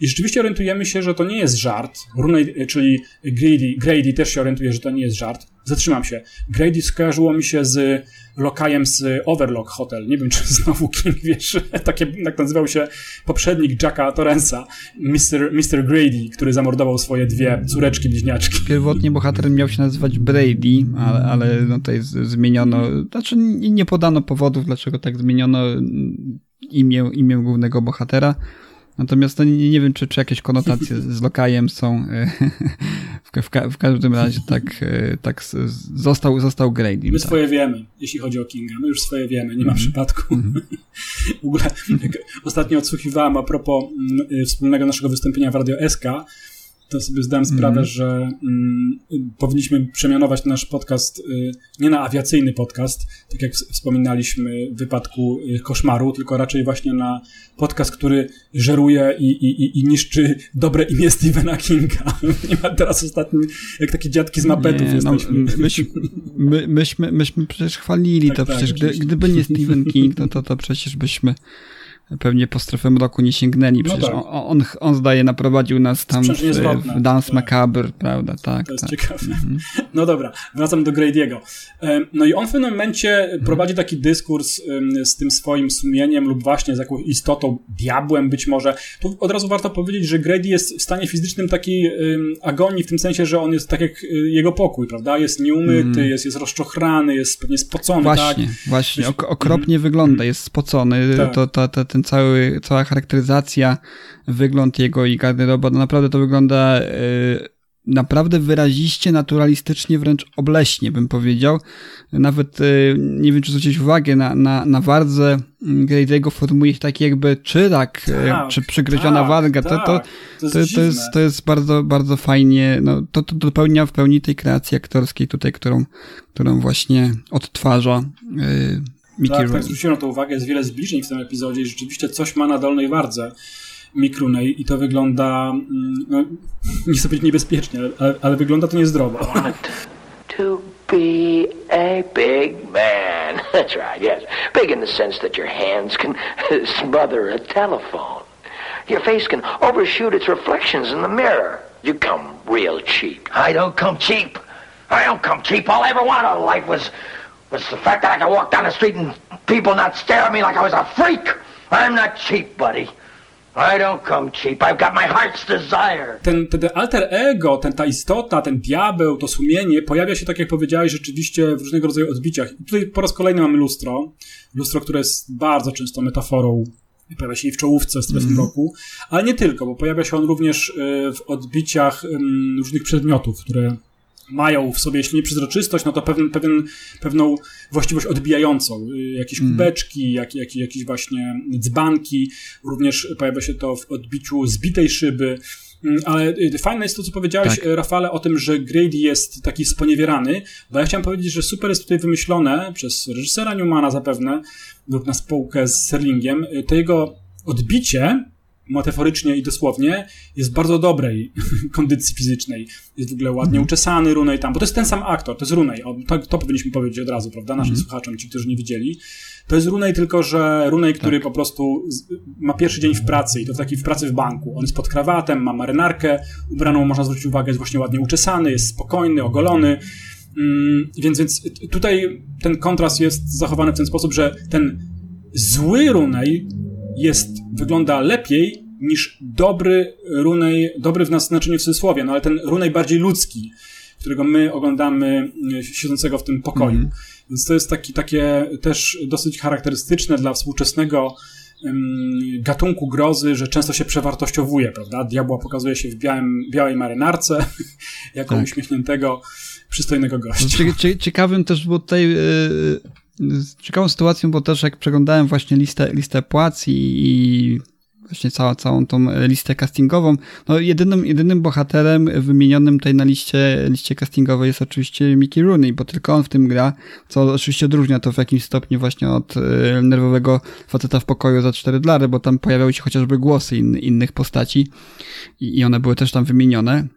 I rzeczywiście orientujemy się, że to nie jest żart. Runej, czyli Grady, Grady też się orientuje, że to nie jest żart. Zatrzymam się. Grady skojarzyło mi się z lokajem z Overlock Hotel. Nie wiem, [LAUGHS] czy znowu King, wiesz, [LAUGHS] takie, tak nazywał się poprzednik Jacka Torrensa, Mr. Mr. Grady, który zamordował swoje dwie córeczki bliźniaczki. Pierwotnie bohater miał się nazywać Brady, ale, ale no tutaj zmieniono, znaczy nie podano powodów, dlaczego tak zmieniono imię, imię głównego bohatera. Natomiast nie, nie wiem, czy, czy jakieś konotacje z lokajem są. E, [LAUGHS] w, w, w, każdym razie tak, e, tak został, został Grady. My tak. swoje wiemy, jeśli chodzi o Kinga. My już swoje wiemy, nie ma mm. przypadku. Mm. [LAUGHS] w ogóle ostatnio odsłuchiwałem a propos mm, wspólnego naszego wystąpienia w Radio SK, to sobie zdałem sprawę, mm. że mm, powinniśmy przemianować nasz podcast y, nie na awiacyjny podcast, tak jak wspominaliśmy w wypadku y, koszmaru, tylko raczej właśnie na podcast, który żeruje i, i, i niszczy dobre imię [LAUGHS] Stephena Kinga. [LAUGHS] nie ma teraz ostatnio, jak takie dziadki z mapetów nie, no, jesteśmy. No, myśmy, my, myśmy, myśmy przecież chwalili tak, to, tak, przecież gdy, gdyby nie [LAUGHS] Stephen King, to, to, to przecież byśmy pewnie po strefę mroku nie sięgnęli. Przecież no tak. on, on, on, zdaje, naprowadził nas tam w, w Dance tak. Macabre, prawda? Tak, to jest tak. ciekawe. Mhm. [LAUGHS] No dobra, wracam do Grady'ego. No i on w pewnym momencie mhm. prowadzi taki dyskurs z tym swoim sumieniem lub właśnie z jakąś istotą, diabłem być może. Tu od razu warto powiedzieć, że Grady jest w stanie fizycznym takiej agonii, w tym sensie, że on jest tak jak y, jego pokój, prawda? Jest nieumyty, mm. jest, jest rozczochrany, jest pewnie spocony, właśnie, tak? Właśnie, ok okropnie mm. wygląda, jest spocony. Tak. To, to, to, ten cały, cała charakteryzacja, wygląd jego i garderoba, no naprawdę to wygląda... Yy naprawdę wyraziście, naturalistycznie, wręcz obleśnie, bym powiedział. Nawet y, nie wiem, czy zwrócić uwagę na, na, na wardze mm, Grady'ego formuje się tak jakby czyrak, y, tak, czy przygryziona tak, warga. Tak, to, to, to, jest to, jest, to jest bardzo, bardzo fajnie, no, to, to dopełnia w pełni tej kreacji aktorskiej tutaj, którą, którą właśnie odtwarza yy, Mickey tak, tak, zwróciłem na to uwagę, jest wiele zbliżeń w tym epizodzie i rzeczywiście coś ma na dolnej wardze. Mikrunej i to wygląda, mm, no, nie chcę powiedzieć niebezpiecznie, ale, ale wygląda to niezdrowo. [LAUGHS] To be a big man. [LAUGHS] That's right, yes. Big in the sense that your hands can [LAUGHS] smother a telephone. Your face can overshoot its reflections in the mirror. You come real cheap. I don't come cheap. I don't come cheap. All I ever wanted in life was was the fact that I could walk down the street and people not stare at me like I was a freak. I'm not cheap, buddy. I don't come cheap. I've got my heart's desire. Ten, ten alter ego, ten, ta istota, ten diabeł, to sumienie pojawia się, tak jak powiedziałeś, rzeczywiście w różnego rodzaju odbiciach. I tutaj po raz kolejny mamy lustro. Lustro, które jest bardzo często metaforą pojawia się i w czołówce strefy mm. roku, ale nie tylko, bo pojawia się on również y, w odbiciach różnych przedmiotów, które mają w sobie, jeśli nie przezroczystość, no to pewien, pewien, pewną właściwość odbijającą. Y, jakieś mm. kubeczki, jak, jak, jakieś właśnie dzbanki. Również pojawia się to w odbiciu zbitej szyby. Mm, ale y, fajne jest to, co powiedziałeś, tak. Rafale, o tym, że Grady jest taki sponiewierany, bo ja chciałem powiedzieć, że super jest tutaj wymyślone przez reżysera Newmana zapewne, lub na spółkę z Serlingiem, y, to jego odbicie metaforycznie i dosłownie, jest bardzo dobrej [LAUGHS] kondycji fizycznej. Jest w ogóle ładnie mm. uczesany Runej tam, bo to jest ten sam aktor, to jest Runej. To, to powinniśmy powiedzieć od razu, prawda, naszym mm. słuchaczom, ci, którzy nie widzieli. To jest Runej, tylko że Runej, który tak. po prostu ma pierwszy dzień w pracy i to taki w pracy w banku. On jest pod krawatem, ma marynarkę ubraną, można zwrócić uwagę, jest właśnie ładnie uczesany, jest spokojny, ogolony. Mm, więc, więc tutaj ten kontrast jest zachowany w ten sposób, że ten zły Runej jest, wygląda lepiej niż dobry runej, dobry w nas znaczeniu w cudzysłowie, no ale ten runej bardziej ludzki, którego my oglądamy e, siedzącego w tym pokoju. Mm. Więc to jest taki, takie też dosyć charakterystyczne dla współczesnego um, gatunku grozy, że często się przewartościowuje, prawda? Diabła pokazuje się w białym, białej marynarce [LAUGHS] jako tak. uśmiechniętego, przystojnego gościa. Ciekawym też było tutaj yy ciekawą sytuacją, bo też jak przeglądałem właśnie listę, listę płac i, i właśnie całą, całą tą listę castingową, no jedynym, jedynym bohaterem wymienionym tutaj na liście, liście castingowej jest oczywiście Mickey Rooney, bo tylko on w tym gra, co oczywiście odróżnia to w jakimś stopniu właśnie od y, nerwowego faceta w pokoju za 4 dolary, bo tam pojawiały się chociażby głosy in, innych postaci i, i one były też tam wymienione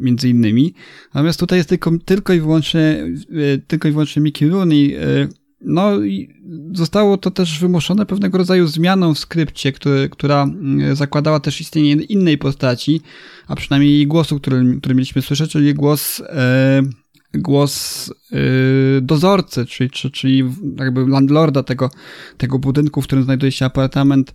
między innymi. Natomiast tutaj jest tylko, tylko i wyłącznie, y, tylko i wyłącznie Mickey Rooney, y, no zostało to też wymuszone pewnego rodzaju zmianą w skrypcie, który, która mm, zakładała też istnienie innej postaci, a przynajmniej jej głosu, który, który mieliśmy słyszeć, czyli głos, e, głos e, dozorcy, czyli, czyli, czyli jakby landlorda tego, tego budynku, w którym znajduje się apartament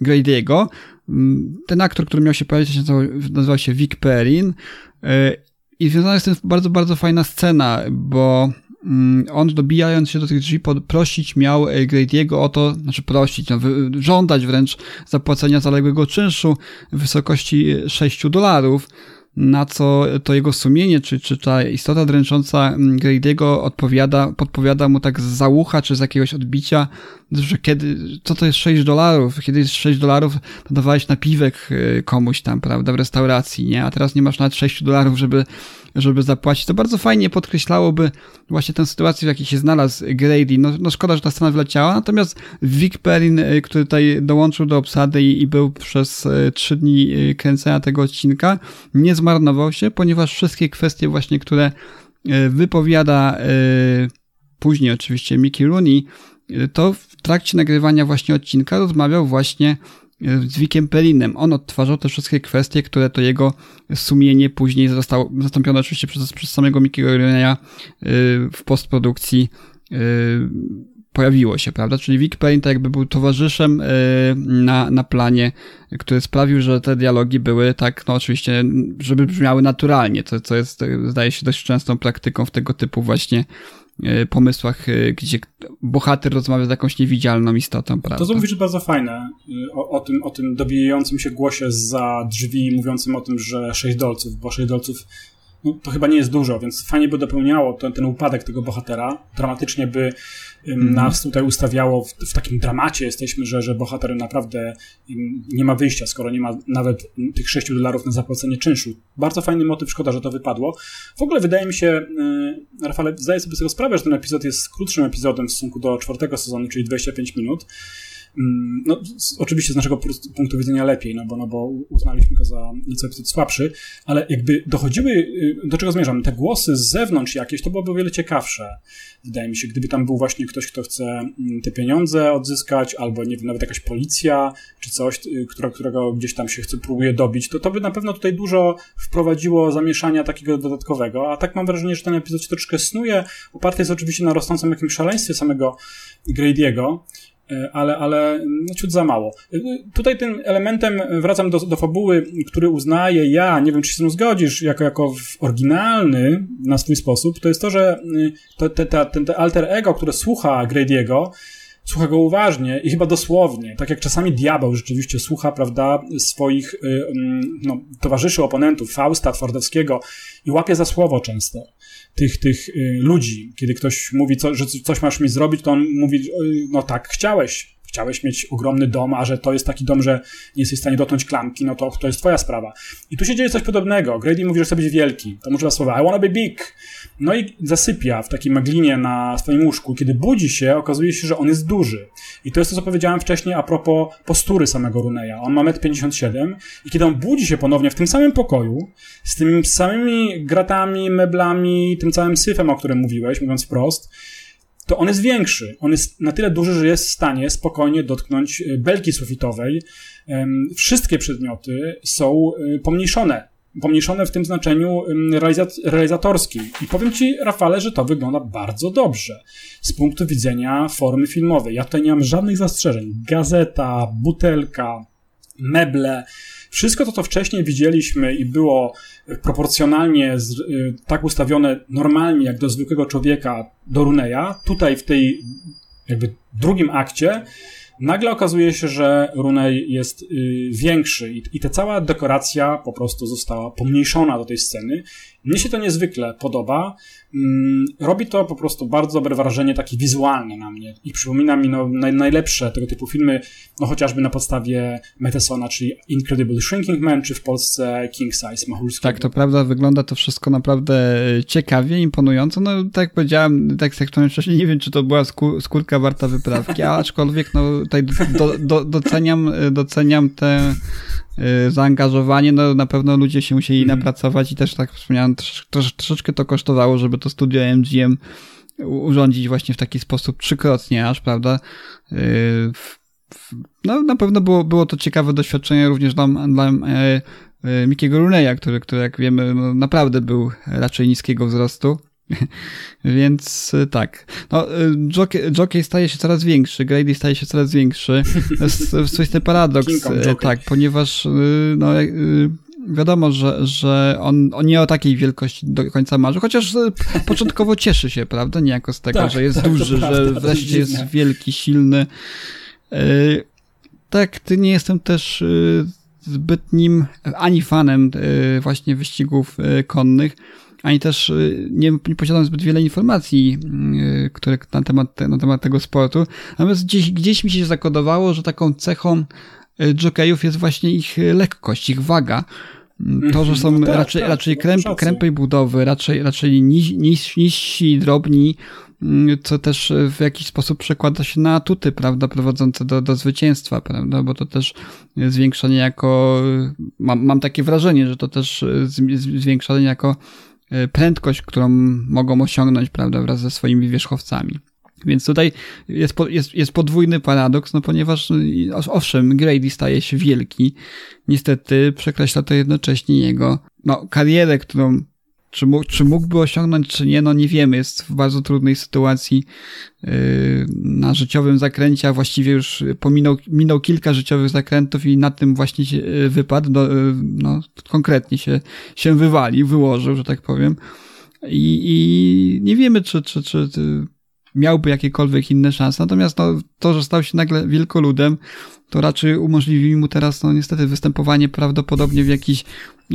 Grady'ego. Mm, ten aktor, który miał się pojawić, nazywał, nazywał się Vic Perrin e, i związana jest z tym bardzo, bardzo fajna scena, bo on dobijając się do tych drzwi prosić miał e, Grady'ego o to, znaczy prosić, no, żądać wręcz zapłacenia zaległego czynszu w wysokości 6 dolarów, na co to jego sumienie, czy, czy ta istota dręcząca mm, Grady'ego odpowiada, podpowiada mu tak z załucha, czy z jakiegoś odbicia, że kiedy, co to jest 6 dolarów? Kiedy jest 6 dolarów, to dawałeś napiwek e, komuś tam, prawda, w restauracji, nie? A teraz nie masz nawet 6 dolarów, żeby żeby zapłacić. To bardzo fajnie podkreślałoby właśnie tę sytuację, w jakiej się znalazł Grady. No, no szkoda, że ta scena wleciała, natomiast Vic Perrin, y, który tutaj dołączył do obsady i, i był przez y, trzy dni y, kręcenia tego odcinka, nie zmarnował się, ponieważ wszystkie kwestie właśnie, które wypowiada później oczywiście Mickey Rooney, to w trakcie nagrywania właśnie odcinka rozmawiał właśnie z Wickiem Pelinem. On odtwarzał te wszystkie kwestie, które to jego sumienie później zostało zastąpione oczywiście przez, przez samego Mickiego Rooney'a w postprodukcji pojawiło się, prawda? Czyli Vic Pelin tak jakby był towarzyszem na, na planie, który sprawił, że te dialogi były tak, no oczywiście, żeby brzmiały naturalnie, co, co jest, zdaje się, dość częstą praktyką w tego typu właśnie pomysłach, e, gdzie bohater rozmawia z jakąś niewidzialną istotą, prawda? To, co mówisz, bardzo fajne. Y, o, o, tym, o tym dobijającym się głosie za drzwi, mówiącym o tym, że sześć dolców, bo sześć dolców to chyba nie jest dużo, więc fajnie by dopełniało ten, ten upadek tego bohatera. Dramatycznie by mm. nas tutaj ustawiało w, w, takim dramacie jesteśmy, że, że bohater naprawdę nie ma wyjścia, skoro nie ma nawet tych 6 dolarów na zapłacenie czynszu. Bardzo fajny motyw, szkoda, że to wypadło. W ogóle wydaje mi się, yy, Rafale, zdaję sobie z tego sprawę, że ten epizod jest krótszym epizodem w stosunku do czwartego sezonu, czyli 25 minut. Mm, no, z, oczywiście z naszego punktu widzenia lepiej, no bo, no bo uznaliśmy go za nieco epizod słabszy, ale jakby dochodziły, y, do czego zmierzam, te głosy z zewnątrz jakieś, to byłoby o wiele ciekawsze. Wydaje mi się, gdyby tam był właśnie ktoś, kto chce mm, te pieniądze odzyskać, albo nie wiem, nawet jakaś policja, czy coś, y, która, którego gdzieś tam się chce, próbuje dobić, to to by na pewno tutaj dużo wprowadziło zamieszania takiego dodatkowego, a tak mam wrażenie, że ten epizod się troszkę snuje, oparty jest oczywiście na rosnącym jakimś szaleństwie samego Grady'ego, ale, ale no, ciut za mało. E, tutaj tym elementem, e, wracam do, do fabuły, który uznaję ja, nie wiem czy się z tym zgodzisz, jako, jako oryginalny na swój sposób, to jest to, że to, te, te, ten te alter ego, które słucha Grady'ego, słucha go uważnie i chyba dosłownie, tak jak czasami diabeł rzeczywiście słucha, prawda, swoich mm, no, towarzyszy, oponentów, Fausta, Twardowskiego i łapie za słowo często tych, tych y, ludzi. Kiedy ktoś mówi, co, że coś masz mi zrobić, to on mówi, no tak, chciałeś, chciałeś mieć ogromny dom, a że to jest taki dom, że nie jesteś w stanie dotknąć klamki, no to to jest twoja sprawa. I tu się dzieje coś podobnego. Grady mówi, że chce być wielki. To używa słowa I wanna be big. No i zasypia w takiej maglinie na swoim łóżku. Kiedy budzi się, okazuje się, że on jest duży. I to jest to, co powiedziałem wcześniej a propos postury samego Runeya. On ma 1,57 m i kiedy on budzi się ponownie w tym samym pokoju, z tymi samymi gratami, meblami, tym całym syfem, o którym mówiłeś, mówiąc wprost, to on jest większy. On jest na tyle duży, że jest w stanie spokojnie dotknąć e, belki sufitowej. Wszystkie przedmioty są e, pomniejszone. Pomniejszone w tym znaczeniu realizatorskim. I powiem Ci, Rafale, że to wygląda bardzo dobrze z punktu widzenia formy filmowej. Ja tutaj nie mam żadnych zastrzeżeń. Gazeta, butelka, meble, wszystko to, co wcześniej widzieliśmy i było proporcjonalnie z, y, tak ustawione normalnie, jak do zwykłego człowieka, do Runeya, tutaj w tej jakby drugim akcie, nagle okazuje się, że Runej jest y, większy i, i ta cała dekoracja po prostu została pomniejszona do tej sceny. Mnie się to niezwykle podoba. Mm, robi to po prostu bardzo dobre wrażenie takie wizualne na mnie i przypomina mi no, naj, najlepsze tego typu filmy, no chociażby na podstawie Metesona, czyli Incredible Shrinking Man, czy w Polsce King Size Machulskiego. Tak, to prawda, wygląda to wszystko naprawdę ciekawie, imponująco. No tak jak powiedziałem, tak jak wcześniej, nie wiem, czy to była skórka warta wyprawki, aczkolwiek no tutaj do, do, doceniam, doceniam te zaangażowanie, no na pewno ludzie się musieli mm. napracować i też tak wspomniałem, trosz, troszeczkę to kosztowało, żeby to studio MGM urządzić właśnie w taki sposób trzykrotnie aż, prawda? Y, no na pewno było, było to ciekawe doświadczenie również dla, dla e, e, Mickiego Runeya, który, który jak wiemy no, naprawdę był raczej niskiego wzrostu. [LAUGHS] Więc y, tak. No, y, jockey, jockey staje się coraz większy, Grady staje się coraz większy. To jest swoisty paradoks. Y, tak, ponieważ no, wiadomo, że, że on, on nie o takiej wielkości do końca marzy, chociaż [LAUGHS] początkowo cieszy się, prawda, niejako z tego, tak, że jest tak, duży, że wreszcie jest wielki, silny. Tak, ty nie jestem też zbytnim ani fanem właśnie wyścigów konnych, ani też y, nie, nie posiadam zbyt wiele informacji, y, które na temat, na temat tego sportu. Natomiast gdzieś, gdzieś mi się zakodowało, że taką cechą y, jockeyów jest właśnie ich lekkość, ich waga. To, że są no tak, raczej, tak, raczej kręp, krępej budowy, raczej, raczej niż, niż, niżsi, drobni, co też w jakiś sposób przekłada się na atuty, prawda, prowadzące do, do zwycięstwa, prawda, bo to też zwiększa niejako, mam, mam takie wrażenie, że to też zwiększa niejako E, prędkość, którą mogą osiągnąć, prawda, wraz ze swoimi wierzchowcami. Więc tutaj jest, jest, jest podwójny paradoks, no ponieważ no, owszem, Grady staje się wielki, niestety przekreśla to jednocześnie jego no, karierę, którą czy, mógł, czy mógłby osiągnąć, czy nie, no nie wiemy. Jest w bardzo trudnej sytuacji yy, na życiowym zakręcie, a właściwie już pominął minął kilka życiowych zakrętów i na tym właśnie się yy, wypadł, yy, no, konkretnie się, się wywalił, wyłożył, że tak powiem. I, i nie wiemy, czy, czy, czy, czy miałby jakiekolwiek inne szanse. Natomiast no, to, że stał się nagle wielkoludem, to raczej umożliwi mu teraz, no niestety, występowanie prawdopodobnie w jakichś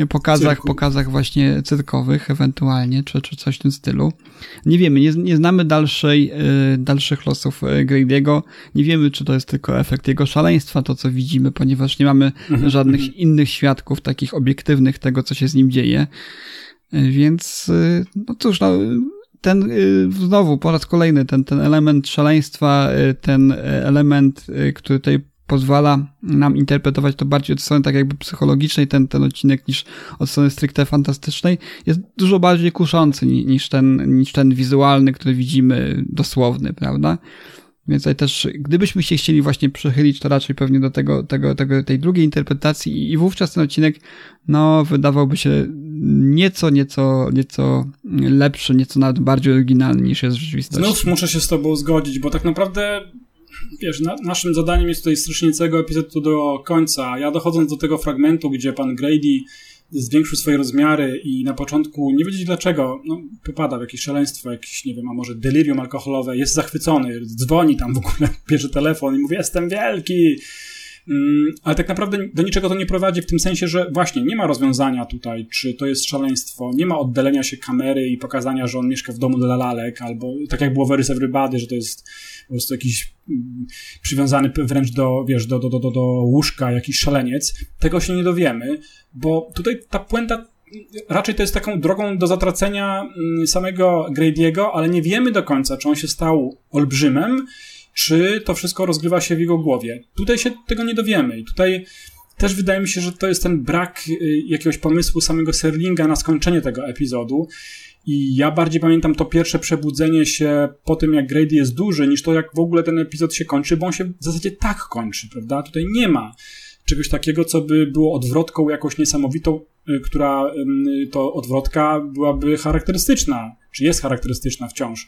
pokazach, Cyrku. pokazach właśnie cyrkowych ewentualnie, czy, czy coś w tym stylu. Nie wiemy, nie, nie znamy dalszej, y, dalszych losów y, Grady'ego. Nie wiemy, czy to jest tylko efekt jego szaleństwa, to co widzimy, ponieważ nie mamy mhm, żadnych mhm. innych świadków takich obiektywnych tego, co się z nim dzieje. Y, więc, no cóż, no, ten znowu po raz kolejny ten, ten element szaleństwa, ten element, który tutaj pozwala nam interpretować to bardziej od strony tak jakby psychologicznej ten, ten odcinek niż od strony stricte fantastycznej, jest dużo bardziej kuszący niż ten, niż ten wizualny, który widzimy dosłowny, prawda? Więc tutaj też, gdybyśmy się chcieli właśnie przychylić, to raczej pewnie do tego, tego, tego tej drugiej interpretacji i wówczas ten odcinek, no, wydawałby się nieco, nieco, nieco lepszy, nieco nawet bardziej oryginalny niż jest w rzeczywistości. Znów muszę się z tobą zgodzić, bo tak naprawdę wiesz, na, naszym zadaniem jest tutaj streszczenie całego epizodu do końca. Ja dochodząc do tego fragmentu, gdzie pan Grady zwiększył swoje rozmiary i na początku nie wiedzieć dlaczego, no, popada w jakieś szaleństwo, jakieś, nie wiem, a może delirium alkoholowe, jest zachwycony, dzwoni tam w ogóle, [LAUGHS] bierze telefon i mówi, jestem wielki, ale tak naprawdę do niczego to nie prowadzi w tym sensie, że właśnie nie ma rozwiązania tutaj, czy to jest szaleństwo, nie ma oddalenia się kamery i pokazania, że on mieszka w domu dla lalek, albo tak jak było w Eryse Everybody, że to jest po prostu jakiś mm, przywiązany wręcz do, wiesz, do, do, do, do łóżka, jakiś szaleniec. Tego się nie dowiemy, bo tutaj ta puenta raczej to jest taką drogą do zatracenia mm, samego Grady'ego, ale nie wiemy do końca, czy on się stał olbrzymem, czy to wszystko rozgrywa się w jego głowie. Tutaj się tego nie dowiemy i tutaj też wydaje mi się, że to jest ten brak y, jakiegoś pomysłu samego Serlinga na skończenie tego epizodu i ja bardziej pamiętam to pierwsze przebudzenie się po tym, jak Grady jest duży, niż to, jak w ogóle ten epizod się kończy, bo on się w zasadzie tak kończy, prawda? Tutaj nie ma czegoś takiego, co by było odwrotką jakąś niesamowitą, y, która to odwrotka byłaby charakterystyczna, czy jest charakterystyczna wciąż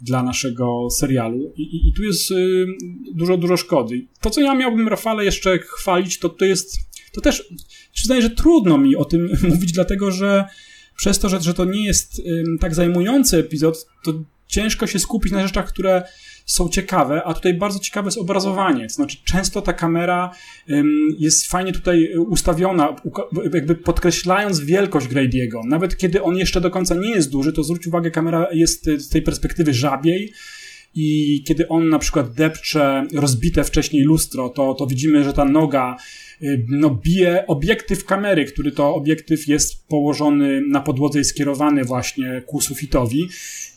dla naszego serialu. I, i, i tu jest y, dużo, dużo szkody. To, co ja miałbym Rafale jeszcze chwalić, to to jest, to też, przyznaję, że trudno mi o tym [LAUGHS] mówić, dlatego że przez to, że, że to nie jest tak zajmujący epizod, to ciężko się skupić na rzeczach, które są ciekawe, a tutaj bardzo ciekawe jest obrazowanie. To znaczy, często ta kamera jest fajnie tutaj ustawiona, jakby podkreślając wielkość Grady'ego. Nawet kiedy on jeszcze do końca nie jest duży, to zwróć uwagę, kamera jest z tej perspektywy żabiej, i kiedy on na przykład depcze rozbite wcześniej lustro, to, to widzimy, że ta noga no, bije obiektyw kamery, który to obiektyw jest położony na podłodze i skierowany właśnie ku sufitowi.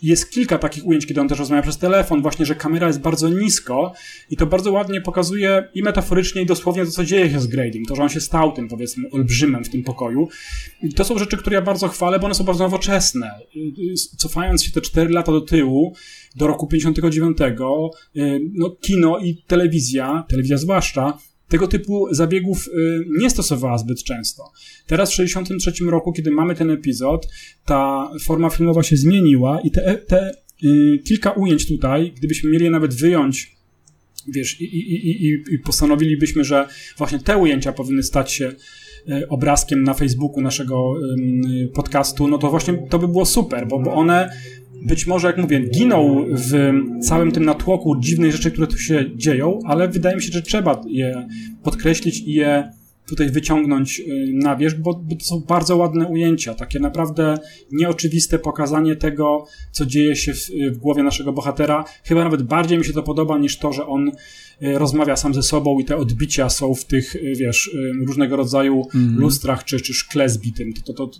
Jest kilka takich ujęć, kiedy on też rozmawia przez telefon, właśnie, że kamera jest bardzo nisko i to bardzo ładnie pokazuje i metaforycznie, i dosłownie to, co dzieje się z Grading, to, że on się stał tym, powiedzmy, olbrzymem w tym pokoju. I to są rzeczy, które ja bardzo chwalę, bo one są bardzo nowoczesne. Cofając się te 4 lata do tyłu, do roku 59, y, no, kino i telewizja, telewizja zwłaszcza, tego typu zabiegów y, nie stosowała zbyt często. Teraz w 1963 roku, kiedy mamy ten epizod, ta forma filmowa się zmieniła i te, te y, kilka ujęć tutaj, gdybyśmy mieli je nawet wyjąć wiesz, i, i, i, i postanowilibyśmy, że właśnie te ujęcia powinny stać się y, obrazkiem na Facebooku naszego podcastu, no to właśnie to by było super, bo, bo one być może, jak mówię, giną w całym tym natłoku dziwnych rzeczy, które tu się dzieją, ale wydaje mi się, że trzeba je podkreślić i je tutaj wyciągnąć y, na wierzch, bo, bo to są bardzo ładne ujęcia, takie naprawdę nieoczywiste pokazanie tego, co dzieje się w, w, głowie naszego bohatera. Chyba nawet bardziej mi się to podoba niż to, że on y, rozmawia sam ze sobą i te odbicia są w tych, y, wiesz, różnego rodzaju mm. lustrach czy, czy szkle zbitym. To, to, to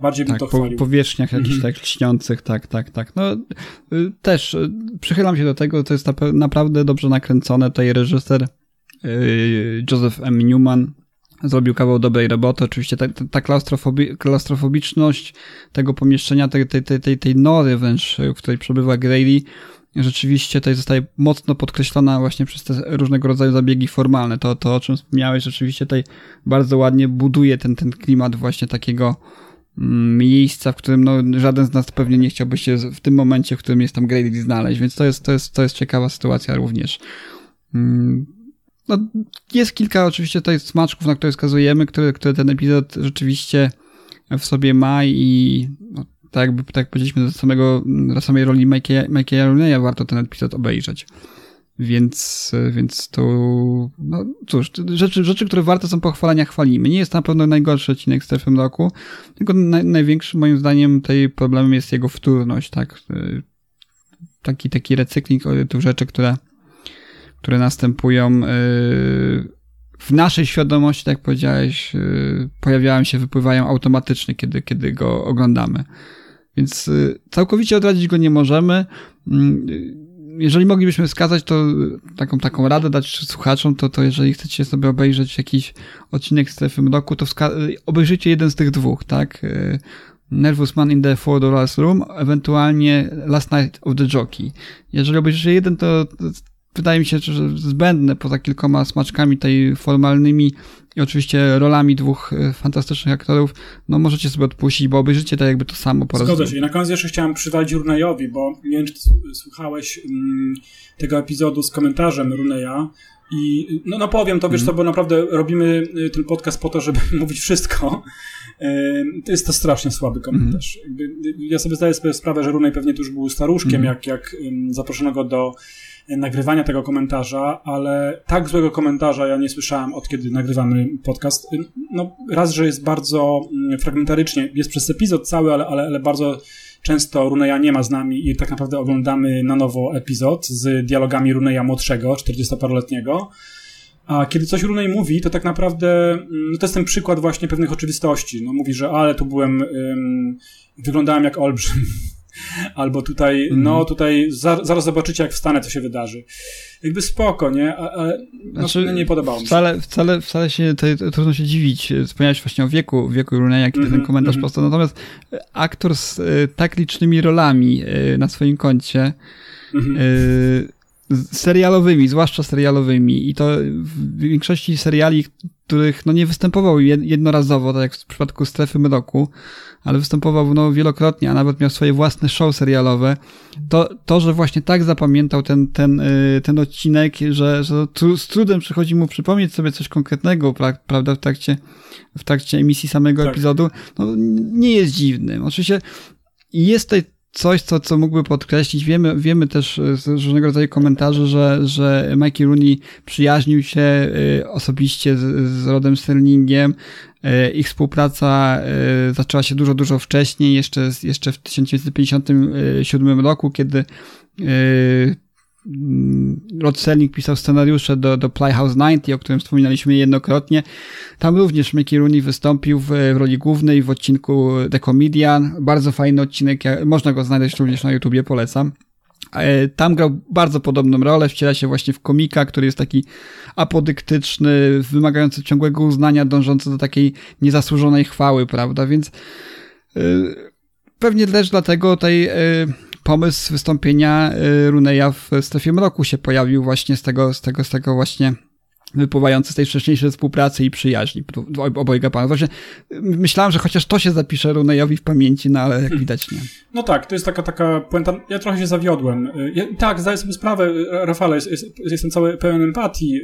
bardziej tak, bym to chwalił. Po, powierzchniach jakichś mm. tak lśniących, tak, tak, tak. No, też przychylam się do tego, to jest naprawdę dobrze nakręcone. Tutaj reżyser Joseph M. Newman zrobił kawał dobrej roboty. Oczywiście ta, ta klaustrofobi klaustrofobiczność tego pomieszczenia, tej, tej, tej, tej nory wręcz, w której przebywa Grady, rzeczywiście tutaj zostaje mocno podkreślona właśnie przez te różnego rodzaju zabiegi formalne. To, to o czym wspomniałeś, rzeczywiście tutaj bardzo ładnie buduje ten, ten klimat właśnie takiego mm, miejsca, w którym no, żaden z nas pewnie nie chciałby się w tym momencie, w którym jest tam Grady znaleźć, więc to jest, to jest, to jest ciekawa sytuacja również. No, jest kilka oczywiście tutaj smaczków, na które wskazujemy, które, które ten epizod rzeczywiście w sobie ma i no, tak jakby tak jak powiedzieliśmy, do, samego, do samej roli Mikey'a Rooney'a warto ten epizod obejrzeć. Więc, więc to, no cóż, rzeczy, rzeczy, które warte są pochwalenia, chwalimy. Nie jest na pewno najgorszy odcinek Strefy roku, tylko naj, największym moim zdaniem tej problemem jest jego wtórność, tak? Taki, taki recykling tych rzeczy, które, które następują w naszej świadomości, tak jak powiedziałeś, pojawiają się, wypływają automatycznie, kiedy, kiedy go oglądamy. Więc y, całkowicie odradzić go nie możemy. Mm, jeżeli moglibyśmy wskazać to taką, taką radę dać słuchaczom, to, to jeżeli chcecie sobie obejrzeć jakiś odcinek Strefy Mroku, to y, obejrzyjcie jeden z tych dwóch, tak? Y, Nervous Man in the Four Dollars Room, ewentualnie Last Night of the Jockey. Jeżeli obejrzycie jeden, to wydaje mi się, że zbędne poza kilkoma smaczkami tej formalnymi i oczywiście rolami dwóch e, fantastycznych aktorów, no możecie sobie odpuścić, bo obejrzycie tak jakby to samo po raz Zgodzę się. I na koniec jeszcze chciałem przywalić Runejowi, bo nie wiem, czy słuchałeś mm, tego epizodu z komentarzem Runeja i no, no powiem to, wiesz mm. co, bo naprawdę robimy y, ten podcast po to, żeby [LAUGHS] mówić wszystko. To jest to strasznie słaby komentarz. Mm. Ja sobie zdaję sobie sprawę, że Runej pewnie tu już był staruszkiem, mm. jak, jak zaproszono go do nagrywania tego komentarza, ale tak złego komentarza ja nie słyszałem od kiedy nagrywamy podcast. No, raz, że jest bardzo mm, fragmentarycznie, jest przez epizod cały, ale, ale, ale bardzo często Runeja nie ma z nami i tak naprawdę oglądamy na nowo epizod z dialogami Runeja młodszego, 40-paroletniego. A kiedy coś Runej mówi, to tak naprawdę mm, no to jest ten przykład właśnie pewnych oczywistości. No, mówi, że ale tu byłem, ym, wyglądałem jak olbrzym [LAUGHS] Albo tutaj, mm. no tutaj za, zaraz zobaczycie, jak wstanę, co się wydarzy. Jakby spoko, nie? Ale no, znaczy, nie podobało mi się. Wcale, wcale, wcale się tutaj, trudno się dziwić. Wspomniałeś właśnie o wieku, wieku Runeya, kiedy mm -hmm, ten mhm, komentarz mm -hmm. powstał. Natomiast aktor z y, tak licznymi rolami na swoim koncie -hmm. y, serialowymi, zwłaszcza serialowymi i to w większości seriali, których no nie występował jednorazowo, tak jak w przypadku Strefy Mroku, ale występował no, wielokrotnie, a nawet miał swoje własne show serialowe, to, to że właśnie tak zapamiętał ten, ten, y, ten odcinek, że, że z trudem przychodzi mu przypomnieć sobie coś konkretnego, prawda, w trakcie, w trakcie emisji samego tak. epizodu, no, nie jest dziwnym. Oczywiście jest tutaj coś, co, co mógłby podkreślić. Wiemy, wiemy też z różnego rodzaju komentarzy, że, że Mikey Rooney przyjaźnił się y, osobiście z, z Rodem Sterlingiem. Y, ich współpraca zaczęła się dużo, dużo wcześniej, jeszcze, jeszcze w 1957 roku, kiedy Rod Serling pisał scenariusze do, do Playhouse 90, o którym wspominaliśmy jednokrotnie. Tam również Mickey Rooney wystąpił w, w roli głównej w odcinku The Comedian. Bardzo fajny odcinek, można go znaleźć również na YouTubie, polecam. E, tam grał bardzo podobną rolę, wciela się właśnie w komika, który jest taki apodyktyczny, wymagający ciągłego uznania, dążący do takiej niezasłużonej chwały, prawda? Więc yy, pewnie też dlatego tej yy, pomysł wystąpienia y, Runeya w strefie mroku się pojawił właśnie z tego, z tego, z tego właśnie wypływający z tej wcześniejszej współpracy i przyjaźni obojga panów. Właśnie myślałem, że chociaż to się zapisze Runeyowi w pamięci, no ale jak widać nie. No tak, to jest taka, taka puenta. Ja trochę się zawiodłem. Ja, tak, zdaję sobie sprawę, Rafale, jest, jest, jestem cały pełen empatii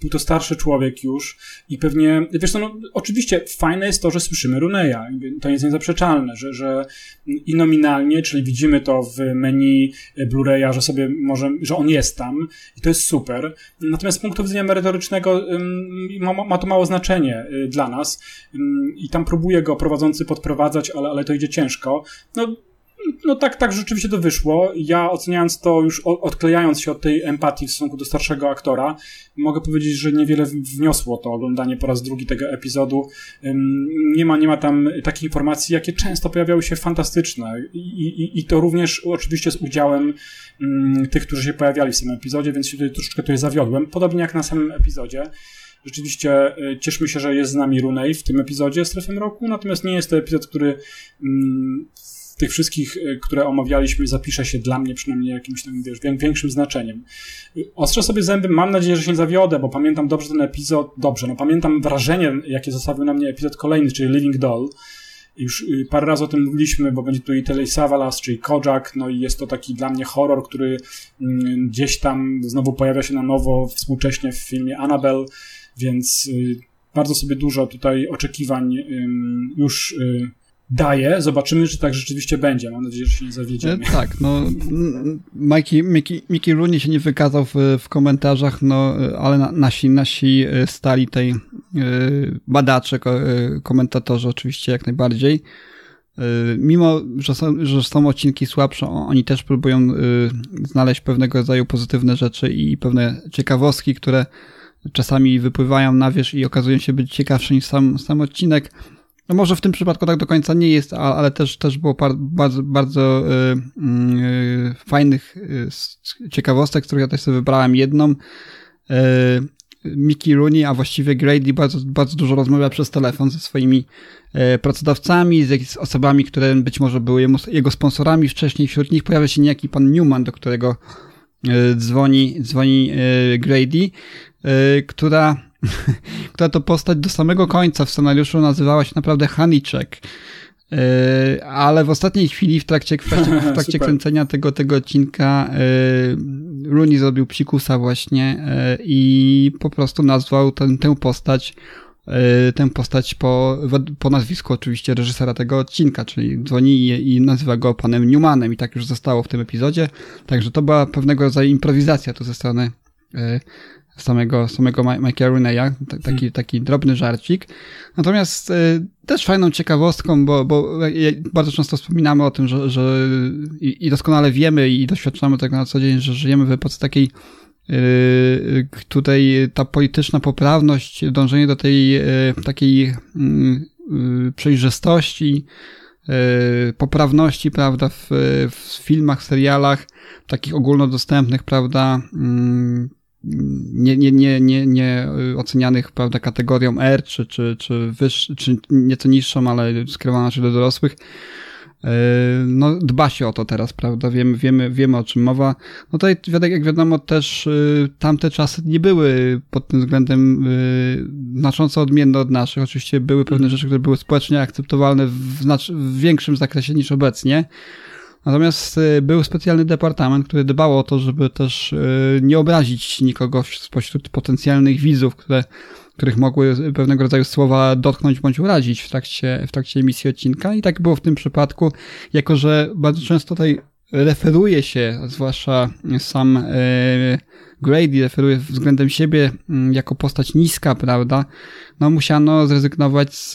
był to starszy człowiek już i pewnie, wiesz co, no, oczywiście fajne jest to, że słyszymy Runeya, to jest niezaprzeczalne, że, że i nominalnie, czyli widzimy to w menu Blu-raya, że sobie może, że on jest tam i to jest super, natomiast z punktu widzenia merytorycznego ma, ma to mało znaczenie y, dla nas i tam próbuje go prowadzący podprowadzać, ale, ale to idzie ciężko. No, no tak, tak rzeczywiście to wyszło. Ja oceniając to już odklejając się od tej empatii w stosunku do starszego aktora, mogę powiedzieć, że niewiele wniosło to oglądanie po raz drugi tego epizodu. Nie ma, nie ma tam takich informacji, jakie często pojawiały się fantastyczne i, i, i to również oczywiście z udziałem tych, którzy się pojawiali w tym epizodzie, więc się tutaj troszeczkę tutaj zawiodłem. Podobnie jak na samym epizodzie. Rzeczywiście e, cieszmy się, że jest z nami Runej w tym epizodzie Strefy Roku, natomiast nie jest to epizod, który tych wszystkich, które omawialiśmy, zapisze się dla mnie przynajmniej jakimś tam, wiesz, większym znaczeniem. Ostrzę sobie zęby, mam nadzieję, że się zawiodę, bo pamiętam dobrze ten epizod, dobrze, no pamiętam wrażenie, jakie zostawił na mnie epizod kolejny, czyli Living Doll, już y, parę razy o tym mówiliśmy, bo będzie tu i Telej Savalas, czyli Kojak, no i jest to taki dla mnie horror, który mm, gdzieś tam znowu pojawia się na nowo współcześnie w filmie Annabelle, więc y, bardzo sobie dużo tutaj oczekiwań już y, daje. Zobaczymy, czy tak rzeczywiście będzie. Mam nadzieję, że się nie zawiedziemy. E, tak, no Mikey, Mickey, Mickey Rooney się nie wykazał w, w komentarzach, no ale na, nasi, nasi e, stali tej e, badacze, komentatorzy oczywiście jak najbardziej. Mimo, że są, że są odcinki słabsze, oni też próbują znaleźć pewnego rodzaju pozytywne rzeczy i pewne ciekawostki, które czasami wypływają na wierzch i okazują się być ciekawsze niż sam, sam odcinek. No może w tym przypadku tak do końca nie jest, ale też, też było bardzo, bardzo yy, fajnych yy, ciekawostek, których ja też sobie wybrałem jedną. Yy, Mickey Rooney, a właściwie Grady bardzo, bardzo dużo rozmawia przez telefon ze swoimi pracodawcami, z, z osobami, które być może były jego sponsorami wcześniej. Wśród nich pojawia się niejaki pan Newman, do którego dzwoni, dzwoni Grady, która [LAUGHS] która to postać do samego końca w scenariuszu nazywała się naprawdę Haniczek. Yy, ale w ostatniej chwili, w trakcie, w trakcie, w [LAUGHS] trakcie kręcenia tego, tego odcinka, yy, Rooney zrobił psikusa właśnie yy, i po prostu nazwał ten, tę postać tę postać po, po nazwisku oczywiście reżysera tego odcinka, czyli dzwoni i, i nazywa go panem Newmanem i tak już zostało w tym epizodzie. Także to była pewnego rodzaju improwizacja tu ze strony samego, samego Mike'a Runeya, taki, taki drobny żarcik. Natomiast y, też fajną ciekawostką, bo, bo bardzo często wspominamy o tym, że, że i, i doskonale wiemy i doświadczamy tego na co dzień, że żyjemy w epoce takiej y, tutaj ta polityczna poprawność, dążenie do tej y, takiej mm, przejrzystości, poprawności, prawda, w, w filmach, serialach, takich ogólnodostępnych, prawda, mm, nie, nie, nie, nie, nie ocenianych prawda, kategorią R, czy, czy, czy, wyższy, czy nieco niższą, ale skierowana się do dorosłych. E, no, dba się o to teraz, prawda? Wiemy, wiemy, wiemy o czym mowa. No tutaj, jak wiadomo, też e, tamte czasy nie były pod tym względem znacząco odmienne od naszych. Oczywiście były pewne mhm. rzeczy, które były społecznie akceptowalne w, w większym zakresie niż obecnie. Natomiast y, był specjalny departament, który dbał o to, żeby też y, nie obrazić nikogo spośród potencjalnych widzów, które, których mogły pewnego rodzaju słowa dotknąć bądź urazić w trakcie, w trakcie emisji odcinka. I tak było w tym przypadku, jako że bardzo często tutaj referuje się, zwłaszcza sam y, Grady referuje względem siebie mm, jako postać niska, prawda? No musiano zrezygnować z,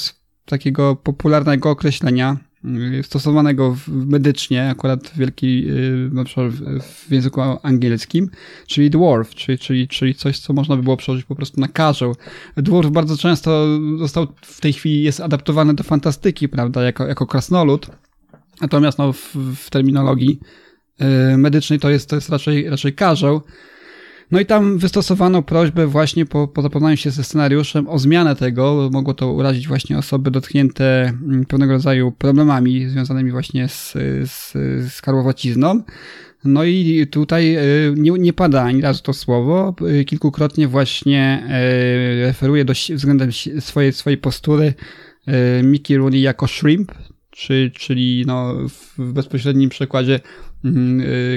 z takiego popularnego określenia stosowanego medycznie, akurat w wielkiej, y, na przykład w języku angielskim, czyli dwarf, czyli, czyli, czyli coś, co można by było przełożyć po prostu na karzeł. Dwarf bardzo często został, w tej chwili jest adaptowany do fantastyki, prawda, jako, jako krasnolud, natomiast no, w, w terminologii y, medycznej to jest, to jest raczej, raczej karzeł, no i tam wystosowano prośbę właśnie po, po zapoznaniu się ze scenariuszem o zmianę tego. Mogło to urazić właśnie osoby dotknięte mm, pewnego rodzaju problemami związanymi właśnie z, z, z karłowacizną. No i tutaj y, nie, nie pada ani razu to słowo. Y, kilkukrotnie właśnie y, referuje do względem swojej, swojej postury Mickey Rooney jako shrimp, czy, czyli no w bezpośrednim przekładzie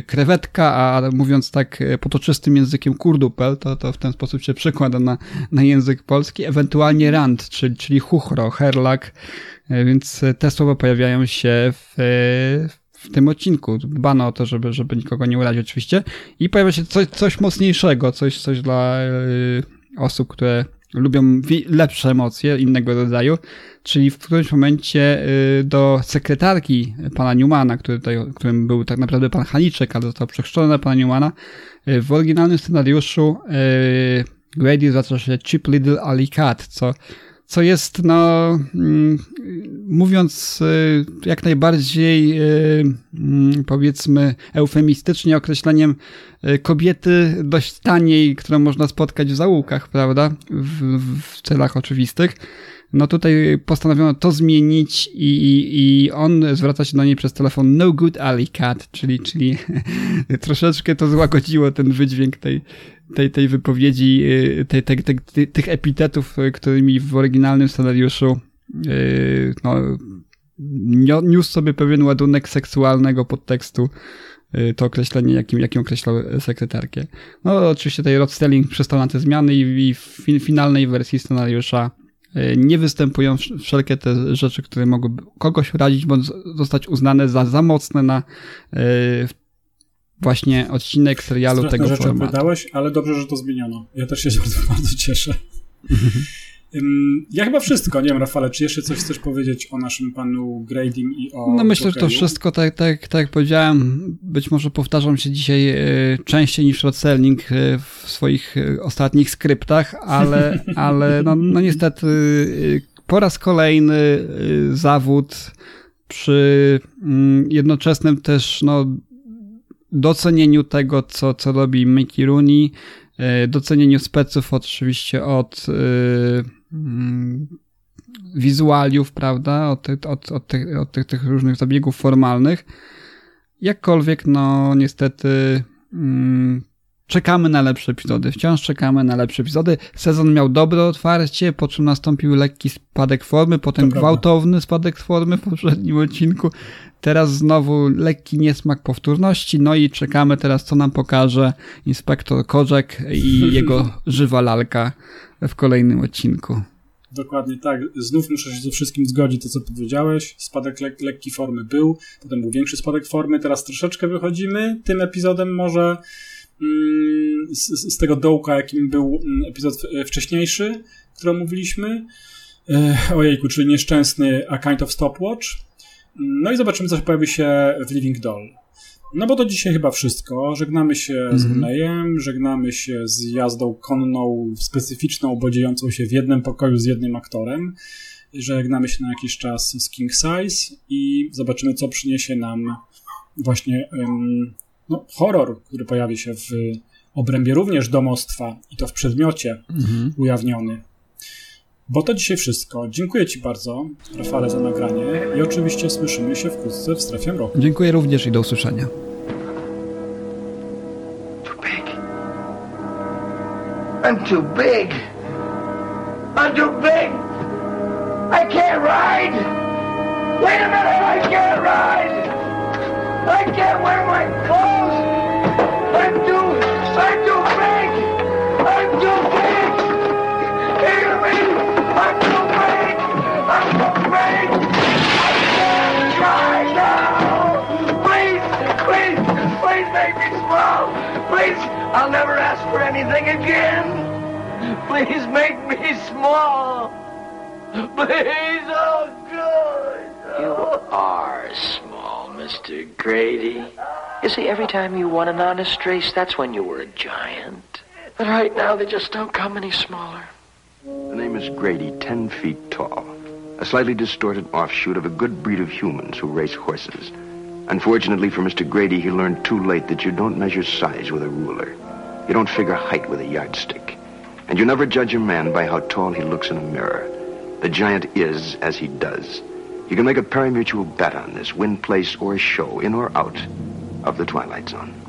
krewetka, a mówiąc tak y, potoczystym językiem kurdupel, to, to w ten sposób się przekłada na, na język polski, ewentualnie rand, czyli, czyli chuchro, herlak, y, więc te słowa pojawiają się w, w tym odcinku. Dbano o to, żeby, żeby nikogo nie urazić oczywiście i pojawia się coś, coś mocniejszego, coś, coś dla osób, które lubią lepsze emocje innego rodzaju, czyli w którymś momencie y, do sekretarki pana Newmana, który tutaj, którym był tak naprawdę pan Haniczek, ale został przechrzczony na pana Newmana, y, w oryginalnym scenariuszu y, Grady zwraca się Chip Little Cat, co co jest, no, mm, mówiąc y, jak najbardziej, y, mm, powiedzmy, eufemistycznie określeniem y, kobiety dość taniej, którą można spotkać w zaułkach, prawda, w, w celach oczywistych. No tutaj postanowiono to zmienić i, i, i on zwraca się do niej przez telefon no good alley cat, czyli, czyli [LAUGHS] troszeczkę to złagodziło ten wydźwięk tej, tej, tej wypowiedzi, y, tej, tych epitetów, którymi w oryginalnym scenariuszu y, no, niósł sobie pewien ładunek seksualnego podtekstu y, to określenie, jakim, jakim określał sekretarkę. No oczywiście tutaj Rod Stelling przystał na te zmiany i, i w finalnej wersji scenariusza y, nie występują wszelkie te rzeczy, które mogłyby kogoś radzić, bądź zostać uznane za za mocne na y, właśnie odcinek serialu Straszne tego rzeczy formatu. opowiadałeś, ale dobrze, że to zmieniono. Ja też się bardzo, bardzo cieszę. [LAUGHS] Ja chyba wszystko. Nie wiem, Rafale, czy jeszcze coś chcesz powiedzieć o naszym panu Gradim i o. No myślę, że to wszystko, tak, tak, tak jak powiedziałem, być może powtarzam się dzisiaj e, częściej niż Serling e, w swoich e, ostatnich skryptach, ale, [LAUGHS] ale no, no niestety e, po raz kolejny e, zawód przy mm, jednoczesnym też no, docenieniu tego, co, co robi Mickey Rooney, e, docenieniu speców oczywiście od e, mm, wizualiów, prawda, od, tych- od, od, tych, od tych, tych różnych zabiegów formalnych. Jakkolwiek, no niestety mm, czekamy na lepsze epizody. Wciąż czekamy na lepsze epizody. Sezon miał dobre otwarcie, po czym nastąpił lekki spadek formy, potem prawda. gwałtowny spadek formy w poprzednim odcinku. Teraz znowu lekki niesmak powtórności, no i czekamy teraz, co nam pokaże inspektor Korzek i jego [LAUGHS] żywa lalka w kolejnym odcinku. Dokładnie tak. Znów muszę się ze wszystkim zgodzić, to co powiedziałeś. Spadek lek lekki formy był, potem był większy spadek formy, teraz troszeczkę wychodzimy tym epizodem może mm, z, z tego dołka, jakim był mm, epizod w- wcześniejszy, który omówiliśmy. E, ojejku, czyli nieszczęsny A Kind of Stopwatch. No i zobaczymy, co pojawi się w Living Doll. No bo to dzisiaj chyba wszystko. Żegnamy się z Mhm. Runejem, żegnamy się z jazdą konną specyficzną, bo dziejącą się w jednym pokoju z jednym aktorem. Żegnamy się na jakiś czas z King Size i zobaczymy, co przyniesie nam właśnie em, no, horror, który pojawi się w obrębie również domostwa i to w przedmiocie Mhm. ujawniony. Bo to dzisiaj wszystko. Dziękuję Ci bardzo, Rafale, za nagranie i oczywiście słyszymy się wkrótce w strefie mroku. Dziękuję również i do usłyszenia. Too big. I'm too big. I'm too big. I can't ride. Wait a minute, I can't ride. I can't wear my clothes. I'm too, I'm too Please, I'll never ask for anything again. Please make me small. Please, oh good. You are small, Mr. Grady. You see, every time you won an honest race, that's when you were a giant. But right now, they just don't come any smaller. The name is Grady, 10 feet tall. A slightly distorted offshoot of a good breed of humans who race horses. Unfortunately for Mr. Grady, he learned too late that you don't measure size with a ruler. You don't figure height with a yardstick. And you never judge a man by how tall he looks in a mirror. The giant is as he does. You can make a pari-mutual bet on this, win, place, or show, in or out of the Twilight Zone.